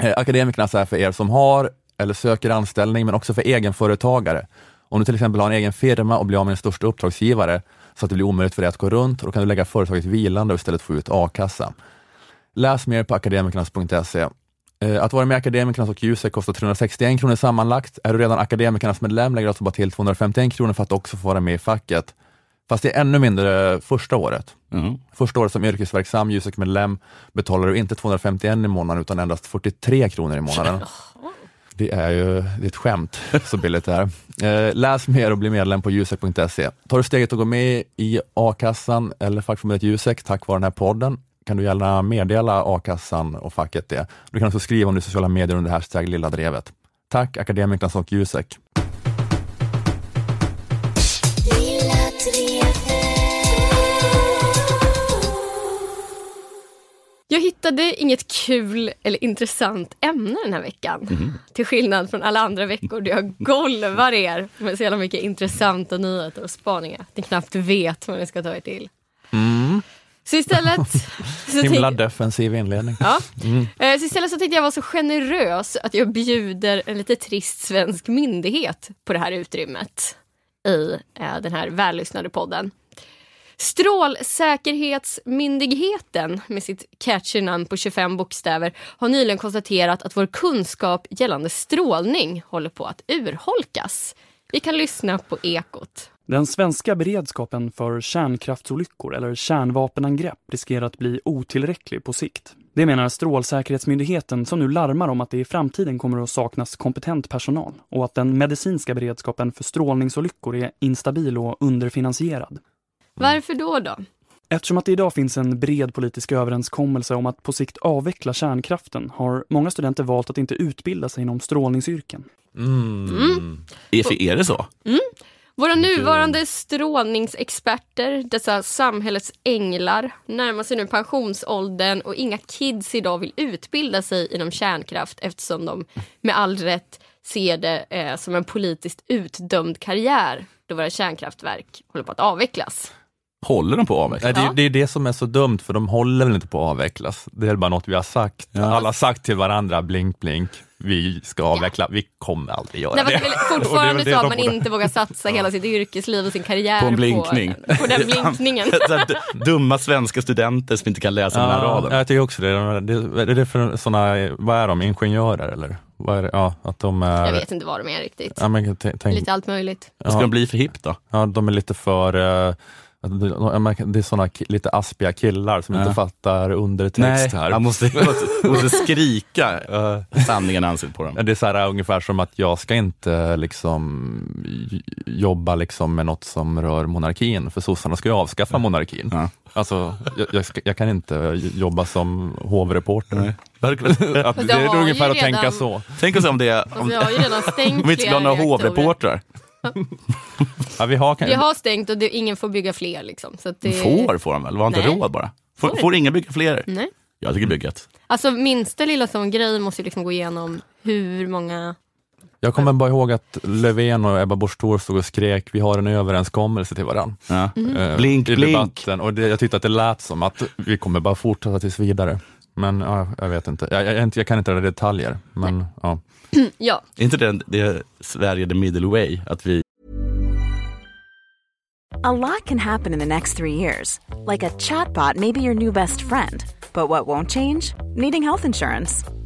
Eh, Akademikernas är för er som har eller söker anställning, men också för egenföretagare. Om du till exempel har en egen firma och blir av med din största uppdragsgivare, så att det blir omöjligt för dig att gå runt, då kan du lägga företaget vilande och istället få ut a-kassa. Läs mer på akademikernas.se. Eh, Att vara med i Akademikernas och Jusek kostar 361 kronor sammanlagt. Är du redan Akademikernas medlem lägger du alltså bara till 251 kronor för att också få vara med i facket. Fast det är ännu mindre första året. Mm. Första året som yrkesverksam Jusek-medlem betalar du inte 251 i månaden utan endast 43 kronor i månaden. Det är ju det är ett skämt, så billigt det är. Eh, läs mer och bli medlem på jusek.se. Tar du steget att gå med i a-kassan eller fackförbundet Jusek tack vare den här podden kan du gärna meddela a-kassan och facket det. Du kan också skriva om det i sociala medier under hashtag lilla drevet. Tack Akademikernas och Jusek. Jag hittade inget kul eller intressant ämne den här veckan. Till skillnad från alla andra veckor där jag golvar er med så jävla mycket intressanta nyheter och spaningar. Ni knappt vet vad ni ska ta er till. Så istället... Så Himla defensiv inledning. Ja. Eh, Så istället så tänkte jag vara så generös att jag bjuder en lite trist svensk myndighet på det här utrymmet i eh, den här vällyssnade podden. Strålsäkerhetsmyndigheten med sitt catchy namn på 25 bokstäver har nyligen konstaterat att vår kunskap gällande strålning håller på att urholkas. Vi kan lyssna på Ekot. Den svenska beredskapen för kärnkraftsolyckor eller kärnvapenangrepp riskerar att bli otillräcklig på sikt. Det menar Strålsäkerhetsmyndigheten som nu larmar om att det i framtiden kommer att saknas kompetent personal och att den medicinska beredskapen för strålningsolyckor är instabil och underfinansierad. Varför då då? Eftersom att det idag finns en bred politisk överenskommelse om att på sikt avveckla kärnkraften har många studenter valt att inte utbilda sig inom strålningsyrken. Mm. Är, är det så? Våra nuvarande strålningsexperter, dessa samhällets änglar, närmar sig nu pensionsåldern och inga kids idag vill utbilda sig inom kärnkraft eftersom de med all rätt ser det eh, som en politiskt utdömd karriär då våra kärnkraftverk håller på att avvecklas. Håller de på att avveckla? Nej, det, Ja. det är det som är så dumt, för de håller väl inte på att avvecklas. Det är bara något vi har sagt. Alla har sagt till varandra, blink blink, vi ska avveckla. Vi kommer aldrig göra Nej, det. fortfarande det så att man borde- inte vågar satsa hela sitt yrkesliv och sin karriär På en blinkning. på, på den blinkningen. Så här, d- Dumma svenska studenter som inte kan läsa den här Ja, raden. jag tycker också det. det. Är det för såna, vad är de, ingenjörer eller? Vad är det? Ja, att de är... Jag vet inte vad de är riktigt. Ja, men, tänk, Lite allt möjligt. Vad ska ja, de bli för hipp då? ja, de är lite för... det är såna lite aspiga killar som Ja. inte fattar undertext här. han måste, måste, måste skrika sanningen i ansiktet på dem. Det är så här, ungefär som att jag ska inte liksom jobba liksom med något som rör monarkin, för sossarna ska ju avskaffa monarkin. Ja. Alltså, jag, jag, ska, jag kan inte jobba som hovreporter. Nej. Det de är ungefär att redan- tänka så. Tänk oss om det Alltså, om, vi har ju redan stängt om vi inte skulle ha några hovreportrar. Ja, vi har, kan, Vi har stängt och det, ingen får bygga fler. Liksom, så att det, Får får de väl? Var inte Nej. råd bara? Får, Får får ingen bygga fler? Nej. Jag tycker bygget. Alltså minsta lilla sån grej måste ju liksom gå igenom hur många... Jag kommer bara ihåg att Löfven och Ebba Busch Thor stod och skrek, vi har en överenskommelse till varandra. Ja. eh, Blink, i blink. debatten. Och det, jag tyckte att det lät som att vi kommer bara fortsätta tills vidare. Men ja, jag vet inte. Jag, jag, jag, kan inte alla detaljer. Men, ja. Ja, Är inte det, det är Sverige the middle way? Att vi A lot can happen in the next three years. Like a chatbot may be your new best friend. But what won't change? Needing health insurance.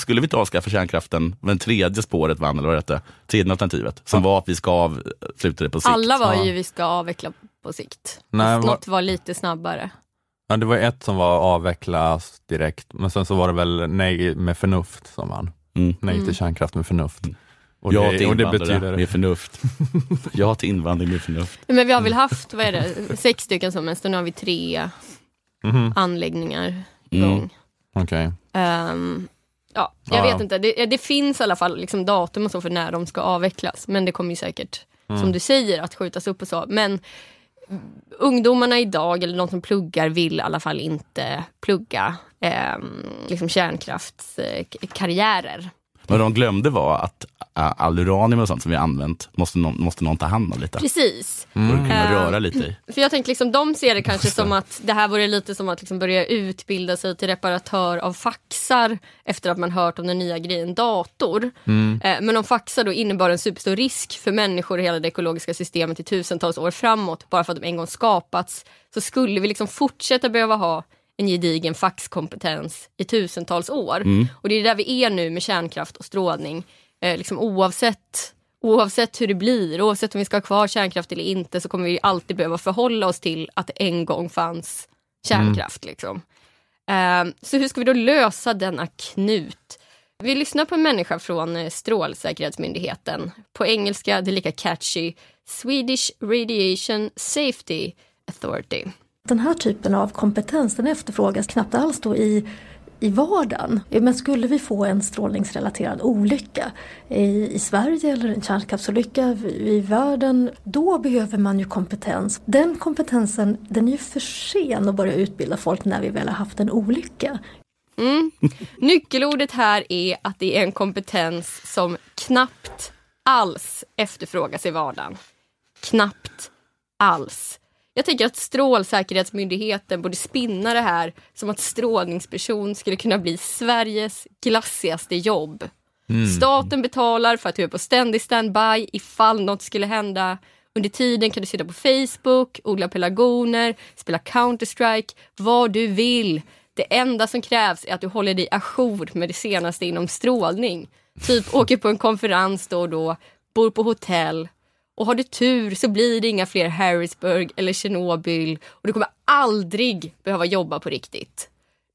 Skulle vi inte avskaffa kärnkraften, men tredje spåret vann, eller vad det hette, tredje alternativet, som var att vi ska avsluta det på sikt. alla var Ja. ju vi ska avveckla på sikt. Nej, Fast var- Något var lite snabbare. Ja, det var ett som var avvecklas direkt, men sen så var det väl nej med förnuft som vann. Mm. Nej Mm. till kärnkraft med förnuft. Och Ja det, till och det invandrare betyder... med förnuft. ja till invandring med förnuft. Men vi har väl haft, vad är det, sex stycken som mest och nu har vi tre Mhm, anläggningar Mm. igång. Okej. Ja, jag Ja, vet ja. inte. Det, det finns i alla fall liksom datum och så för när de ska avvecklas. Men det kommer ju säkert, Mm. som du säger, att skjutas upp och så. Men ungdomarna idag, eller de som pluggar, vill i alla fall inte plugga eh, liksom kärnkraftskarriärer. Vad de glömde var att äh, all uranium och sånt som vi använt måste någon, måste någon ta hand om lite. Precis. För att kunna röra lite i. För jag tänker liksom, de ser det kanske som att det här vore lite som att liksom börja utbilda sig till reparatör av faxar efter att man hört om den nya grejen dator. Mm. Eh, Men om faxar då innebar en superstor risk för människor och hela det ekologiska systemet i tusentals år framåt, bara för att de en gång skapats, så skulle vi liksom fortsätta behöva ha en gedigen faxkompetens i tusentals år. Mm. Och det är där vi är nu med kärnkraft och strålning. Eh, liksom oavsett, oavsett hur det blir, oavsett om vi ska ha kvar kärnkraft eller inte, så kommer vi alltid behöva förhålla oss till att det en gång fanns kärnkraft. Liksom. Eh, så hur ska vi då lösa denna knut? Vi lyssnar på en människa från eh, Strålsäkerhetsmyndigheten. På engelska, det är lika catchy, Swedish Radiation Safety Authority. Den här typen av kompetens den efterfrågas knappt alls då i, i vardagen. Men skulle vi få en strålningsrelaterad olycka i, i Sverige eller en kärnkraftsolycka i, i världen, då behöver man ju kompetens. Den kompetensen den är ju för sen att börja utbilda folk när vi väl har haft en olycka. Mm. Nyckelordet här är att det är en kompetens som knappt alls efterfrågas i vardagen. Knappt alls. Jag tänker att Strålsäkerhetsmyndigheten borde spinna det här som att strålningsperson skulle kunna bli Sveriges glassigaste jobb. Mm. Staten betalar för att du är på ständig standby ifall något skulle hända. Under tiden kan du sitta på Facebook, odla pelargoner, spela Counter-Strike, vad du vill. Det enda som krävs är att du håller dig ajour med det senaste inom strålning. Typ åker på en konferens då och då, bor på hotell. Och har du tur så blir det inga fler Harrisburg eller Tjernobyl och du kommer aldrig behöva jobba på riktigt.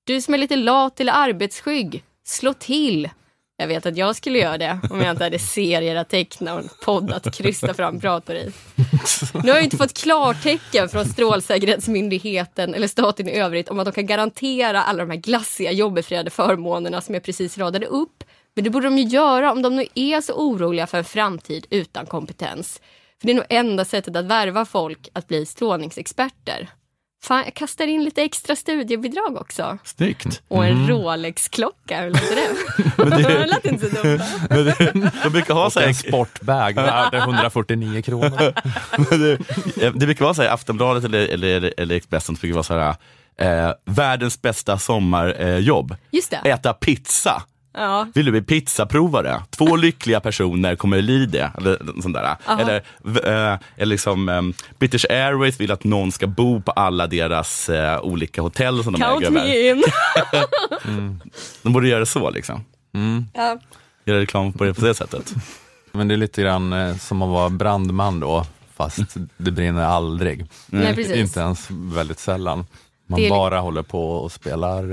Du som är lite lat eller arbetsskygg, slå till. Jag vet att jag skulle göra det om jag inte hade serier att teckna och en podd att krysta fram prator i. Nu har jag inte fått klartecken från Strålsäkerhetsmyndigheten eller staten i övrigt om att de kan garantera alla de här glassiga jobbefriade förmånerna som jag precis radade upp. Men det borde de ju göra om de nu är så oroliga för en framtid utan kompetens. För det är nog enda sättet att värva folk att bli strålningsexperter. Fan, jag kastar in lite extra studiebidrag också. Snyggt. Och en Mm. Rolex-klocka, hur låter det? Men det- det lät inte så dumt. det, de brukar ha så här, en sportbag värd 149 kronor. Men det, det brukar vara så här, Aftonbladet eller, eller, eller Expressen, brukar vara så här, eh, världens bästa sommarjobb. Eh, jobb. Just det. Äta pizza. Ja. Vill du bli pizzaprovare? Två lyckliga personer kommer bli det. Eller, sånt där. Aha. eller, eh, eller liksom, um, British Airways vill att någon ska bo på alla deras eh, olika hotell som de Count äger. me över. in. De borde göra det så, liksom. Ja. göra reklam på det, på det sättet. Men det är lite grann eh, som att vara brandman då, fast det brinner aldrig. Nej. Inte ens väldigt sällan. Man är- bara håller på och spelar,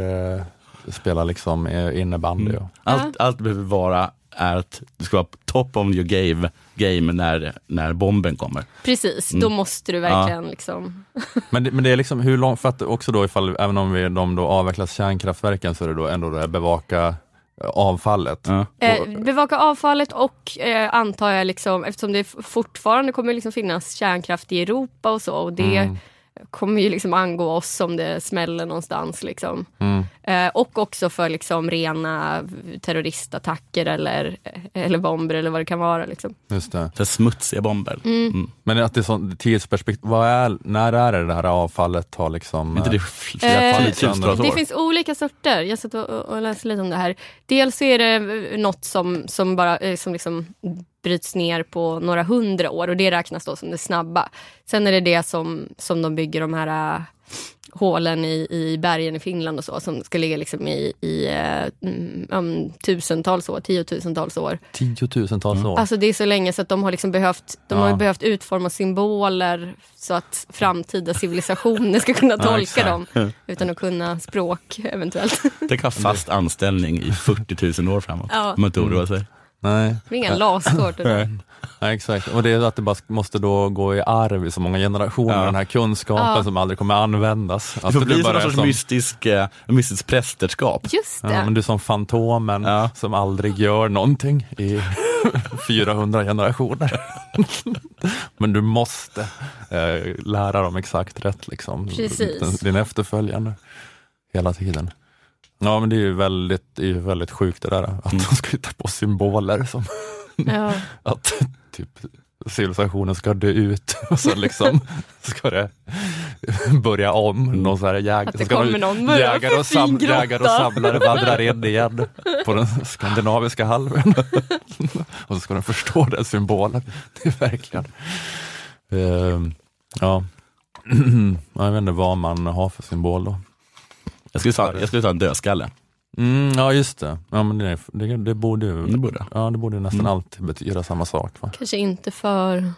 spelar liksom innebandy. och- Allt, allt behöver vara är att du ska vara top of your game, game när, när bomben kommer. Precis, då Mm. måste du verkligen liksom... Men det, men det är liksom hur långt, för att också då ifall, även om vi, de då avvecklas kärnkraftverken så är det då ändå det bevaka eh, avfallet. Eh, bevaka avfallet och eh, antar jag, liksom, eftersom det fortfarande kommer liksom finnas kärnkraft i Europa och så, och det Mm. Kommer ju liksom angå oss om det smäller någonstans. Liksom. Mm. Eh, och också för liksom rena terroristattacker eller, eller bomber eller vad det kan vara. Liksom. Just det. Så smutsiga bomber. Mm. Men att det är sånt tidsperspektiv, vad är, när är det det här avfallet har liksom... Inte det eh, Eh, Det finns olika sorter. Jag satt och, och läste lite om det här. Dels är det något som, som bara eh, som liksom bryts ner på några hundra år och det räknas då som det snabba. Sen är det det som, som de bygger de här äh, hålen i, i bergen i Finland och så som ska ligga liksom i, i äh, mm, um, tusentals år, tiotusentals år. Tiotusentals år. Alltså det är så länge så att de har liksom behövt, de har Ja. behövt utforma symboler så att framtida civilisationer ska kunna Ja, tolka exakt. dem utan att kunna språk eventuellt. Tänk ha fast anställning i 40 000 år framåt. Ja. Om man inte oroar sig. Nej. Det är inga laskort. Nej. Nej, exakt. Och det är att det bara måste då gå i arv i så många generationer, Ja. den här kunskapen Ja. som aldrig kommer användas. Det får bli som bara någon är sorts som- mystisk, eh, mystiskt prästerskap. Just Ja, det. men du är som Fantomen som aldrig gör någonting i 400 generationer. men du måste eh, lära dem exakt rätt, liksom. Precis. Din, din efterföljande hela tiden. Ja men det är ju väldigt, det är ju väldigt sjukt det där att Mm. de ska hitta på symboler som Ja. att typ civilisationen ska dö ut och sen liksom ska det börja om. Någon så här jäg, Att det så ska kommer någon jägare, och sam, jägare och samlare vandrar in igen på den skandinaviska halvön. och så ska de förstå den symbolen. Det är verkligen... Ja. Ja, jag vet inte vad man har för symbol då. Jag skulle ta, jag skulle ta en dödskalle. Mm, ja just det. Ja, men det, det, det borde ju Det borde. ja, det borde nästan Mm. alltid betyda samma sak. Va? Kanske inte för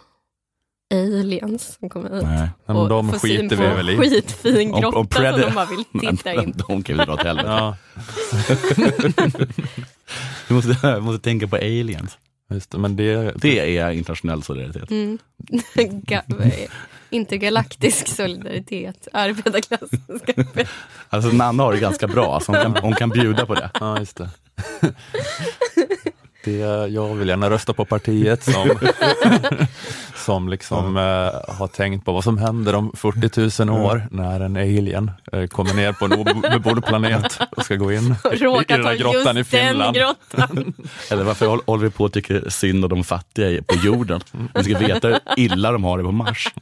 aliens som kommer hit. Nej. men och de får syn skiter på vi väl i. skitfin grotta om som de bara vill titta in. De kan vi dra åt helvete. Ja, Vi måste, vi måste tänka på aliens. just det. Men det, Det är internationell solidaritet. Mm. Intergalaktisk solidaritet, arbetarklassen ska Alltså Nanna har det ganska bra, så hon kan, hon kan bjuda på det. Ja, just det. det. Jag vill gärna rösta på partiet som, som liksom eh, har tänkt på vad som händer om 40 000 år när en alien eh, kommer ner på en obebodd planet och ska gå in i, den ta här grottan i just den Finland. grottan. Eller varför håll- håller vi på att tycka synd om de fattiga i- på jorden? Vi ska veta hur illa de har det på Mars.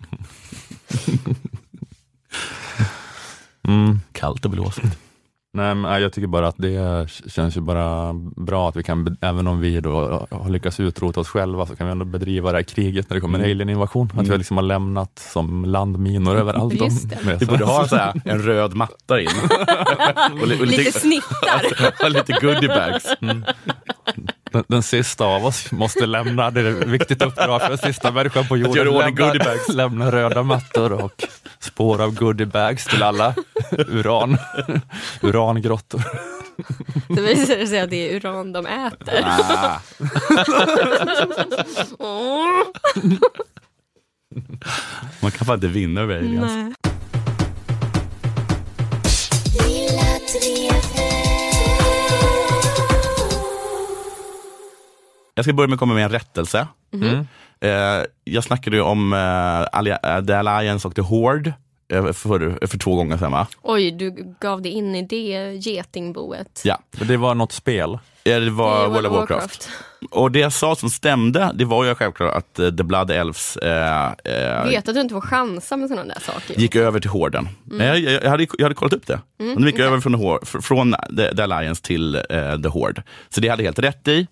Mm. Kallt och blåsigt. Nej, men, jag tycker bara att det känns ju bara bra att vi kan, även om vi då har lyckats utrota oss själva, så kan vi ändå bedriva det här kriget när det kommer en alien-invasion. Att vi liksom har lämnat som landminor överallt. Just det. med Vi så- borde ha så här, en röd matta in. Och, och Lite snittar. och lite goodiebags. Den, den sista av oss måste lämna, det är ett viktigt uppdrag för den sista människan på jorden. lämna, lämna röda mattor och spår av goodiebags till alla uran, urangrottor. Det visar det sig att det är uran de äter. Ah, man kan fan inte vinna över aliens. Jag ska börja med att komma med en rättelse. Mm. Eh, jag snackade ju om eh, Alli- eh, The Alliance och The Horde eh, för, för två gånger sedan va? Oj, du gav dig in i det getingboet. Ja, Men det var något spel. Eh, det var Det World of Warcraft. Och det jag sa som stämde, det var ju självklart att eh, The Blood Elves eh, eh, Vet att du inte får chansa med sådana där saker. gick över till Horden. Men Jag, jag, jag, hade, jag hade kollat upp det. Mm, de gick okej. över från, från the, the Alliance till eh, The Horde. Så det hade jag helt rätt i.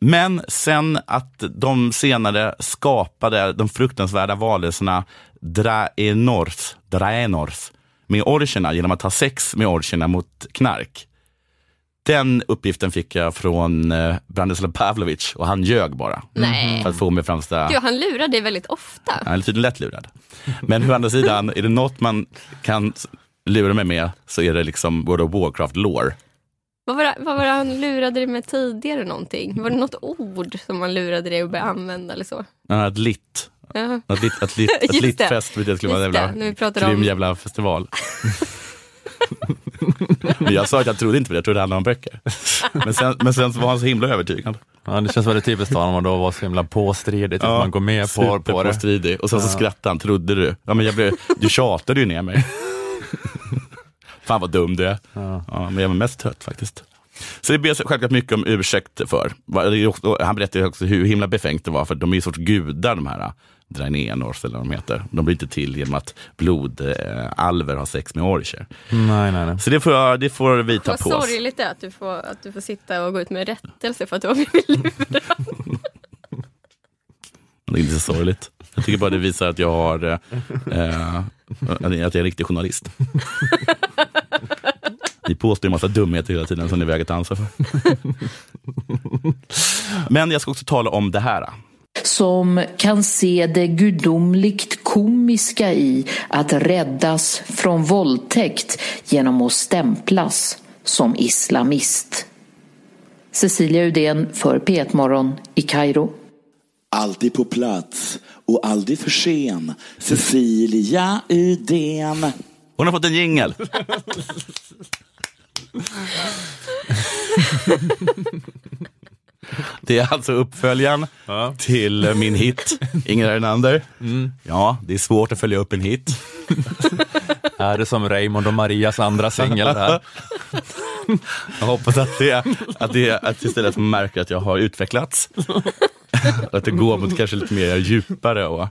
Men sen att de senare skapade de fruktansvärda varelserna Draenors, Draenors med orcherna genom att ha sex med orcherna mot knark. Den uppgiften fick jag från eh, Branislav Pavlovic och han ljög bara. Nej. För att få mig framstå Gud, han lurar dig väldigt ofta. han är tydligen lättlurad. Men å andra sidan, är det något man kan lura mig med så är det liksom World of Warcraft lore. Vad var, det, vad var det han lurade dig med tidigare någonting? Var det något ord som man lurade dig att börja använda eller så? Ja, Ett litt. Ja. Ett litt, ett litt, Just litt det. fest det skulle vara en jävla grym om- jävla festival. Jag sa att jag trodde inte på det, jag trodde det handlade om böcker. Men sen, men sen var han så himla övertygad. Ja, det känns väldigt typiskt honom att då vara så himla påstridigt, att man går med på, på det. Och sen så Ja. skrattade han, trodde du? Ja, men jag blev, du tjatade ju ner mig. Fan vad dum du är. Ja. Ja, men jag var mest trött faktiskt. Så det ber självklart mycket om ursäkt för. Han berättade också hur himla befängt det var, för de är ju sorts gudar de här Draenors eller vad de heter. De blir inte till genom att blodalver har sex med orcher. Nej, nej, nej. Så det får, det får vi ta Vad på oss. sorgligt det är att du, får, att du får sitta och gå ut med rättelse för att du har blivit lurad. Det är inte så sorgligt. Jag tycker bara det visar att jag har eh, att jag är en riktig journalist. Ni påstår en massa dumheter hela tiden som ni väger ta ansvar för. Men jag ska också tala om det här. som kan se det gudomligt komiska i att räddas från våldtäkt genom att stämplas som islamist. Cecilia Udén för P1 Morgon i Kairo. Alltid på plats och aldrig för sen. Cecilia Udén. Hon har fått en jingel. Det är alltså uppföljaren till min hit, Ingrid Renander. Ja, det är svårt att följa upp en hit. Är det som Raymond och Marias andra singel där? Jag hoppas att det, att det att istället märker att jag har utvecklats. att det går mot kanske lite mer djupare och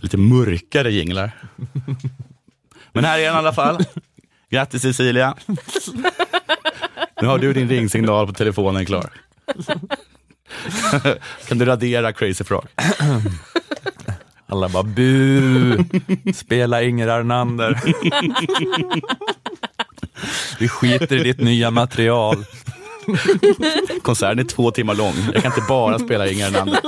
lite mörkare jinglar. Men här är den i alla fall. Grattis Cecilia. Nu har du din ringsignal på telefonen klar. kan du radera Crazy Frog? Alla bara bu, spela Inger Arnander. Vi skiter i ditt nya material. Konserten är två timmar lång. Jag kan inte bara spela Inger Arnander.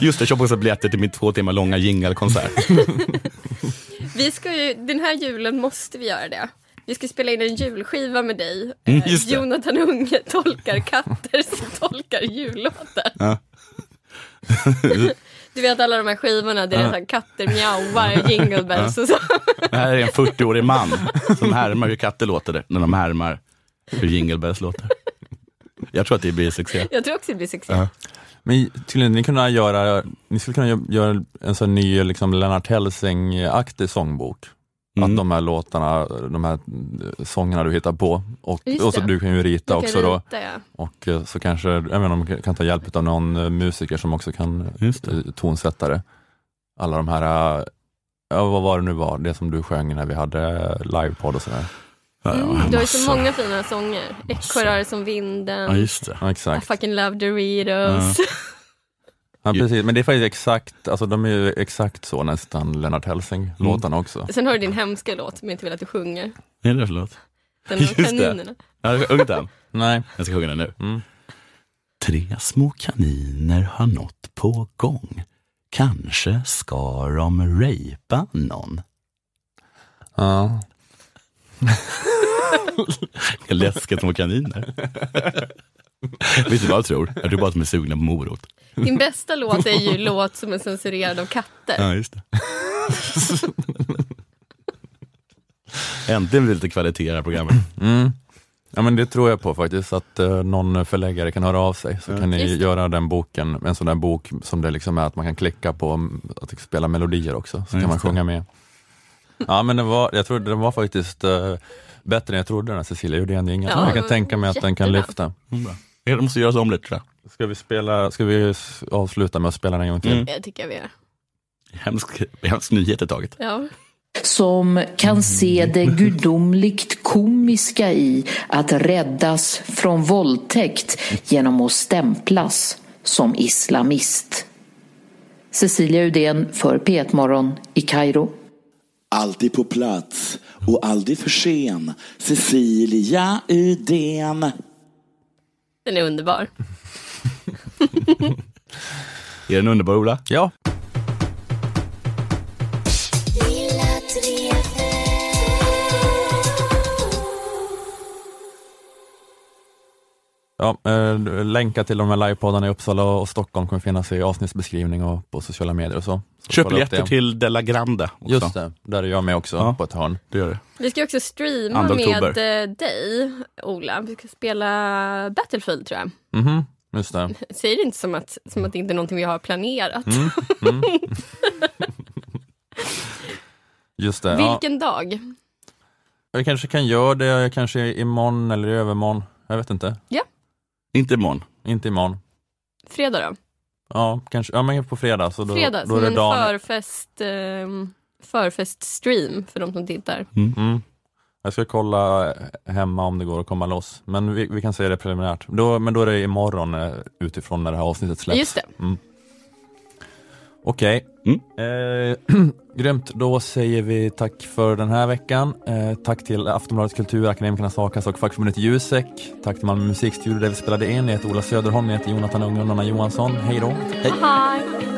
Just det, köpte också biljetter till min två timmar långa jingelkonsert. Vi ska ju, den här julen måste vi göra det. Vi ska spela in en julskiva med dig. Mm, Eh, just det. Jonathan Unge tolkar katter som tolkar jullåtar. Ja. Du vet alla de här skivorna där det är Ja. så här katter mjauar, jingle bells Ja. och så. Det här är en 40-årig man som härmar hur katter låter det, när de härmar hur Jingle Bells låter. Jag tror att det blir succé. Jag tror också det blir succé. Ja. Men tydligen, ni, kunna göra, ni skulle kunna gö- göra en sån ny liksom Lennart Hellsing-aktig sångbok. Mm. Att de här låtarna, de här eh, sångerna du hittar på och, och så du kan ju rita kan också då. rita, ja. Och eh, så kanske, jag om du kan ta hjälp av någon eh, musiker som också kan tonsätta det. Alla de här, ja, vad var det nu var, det som du sjöng när vi hade livepodd och sådär. Mm, du har ju så många fina sånger. Ekorrar som vinden. Ja, just det. Ja, I exakt. fucking love Doritos. Ja, precis. Men det är faktiskt exakt, alltså de är ju exakt så nästan Lennart Hellsing-låtarna Mm. också. Sen har du din hemska låt som jag inte vill att du sjunger. Vad är det för låt? Den det. kaninerna. Har du sjungit den? Nej. Jag ska sjunga den nu. Mm. Tre små kaniner har nått på gång. Kanske ska de rapa någon. Ja. Läskiga små kaniner. Vet du vad jag tror? Jag tror bara att de är sugna på morot. Din bästa låt är ju låt som är censurerad av katter. Ja, just det. Äntligen blir det lite kvalitet i det här programmet. Mm. Ja men det tror jag på faktiskt, att eh, någon förläggare kan höra av sig. Så Ja. kan ni Just göra den boken, en sån där bok som det liksom är att man kan klicka på, att spela melodier också, så Ja, kan man just det. sjunga med. Ja men den var, jag tror den var faktiskt eh, bättre än jag trodde den här Cecilia inget. Ja, jag kan tänka mig att den kan lyfta. Mm. Det måste göras om lite tror jag. Ska vi, spela, ska vi avsluta med att spela den en gång till? Mm. Jag tycker jag vi gör. Hemsk, hemsk nyhet i taget. Ja. som kan se det gudomligt komiska i att räddas från våldtäkt genom att stämplas som islamist. Cecilia Udén för P1 Morgon i Kairo. Alltid på plats och aldrig för sen. Cecilia Udén. Den är underbar. Är den underbar Ola? Ja. Ja, eh, länkar till de här livepoddarna i Uppsala och Stockholm kommer finnas i avsnittsbeskrivning och på sociala medier och så. så Köp biljetter till Della Grande. Också. Just det, där är jag med också Ja. på ett hörn. Det gör det. Vi ska också streama med dig, Ola. Vi ska spela Battlefield tror jag. Mhm, just det. Säger det inte som att, som att det inte är någonting vi har planerat. Mm, mm. Just det. Ja. Vilken dag? Jag kanske kan göra det kanske imorgon eller i övermorgon. Jag vet inte. Ja, Inte imorgon. Inte imorgon. fredag då. Ja, kanske. Ja, men på fredag. Så då, Fredag, då som är det en dagen. förfest, eh, förfeststream för de som tittar. Mm. Jag ska kolla hemma om det går att komma loss. Men vi, vi kan säga det preliminärt. Då, men då är det imorgon eh, utifrån när det här avsnittet släpps. Just det. Mm. Okej, eh, grymt. Då säger vi tack för den här veckan. Eh, tack till Aftonbladet Kultur, Akademikernas A-kassa och fackförbundet Jusek. Tack till Malmö musikstudio där vi spelade in. Jag heter Ola Söderholm, jag heter Jonathan Unge och Nonna Johansson. Hej då. Hej.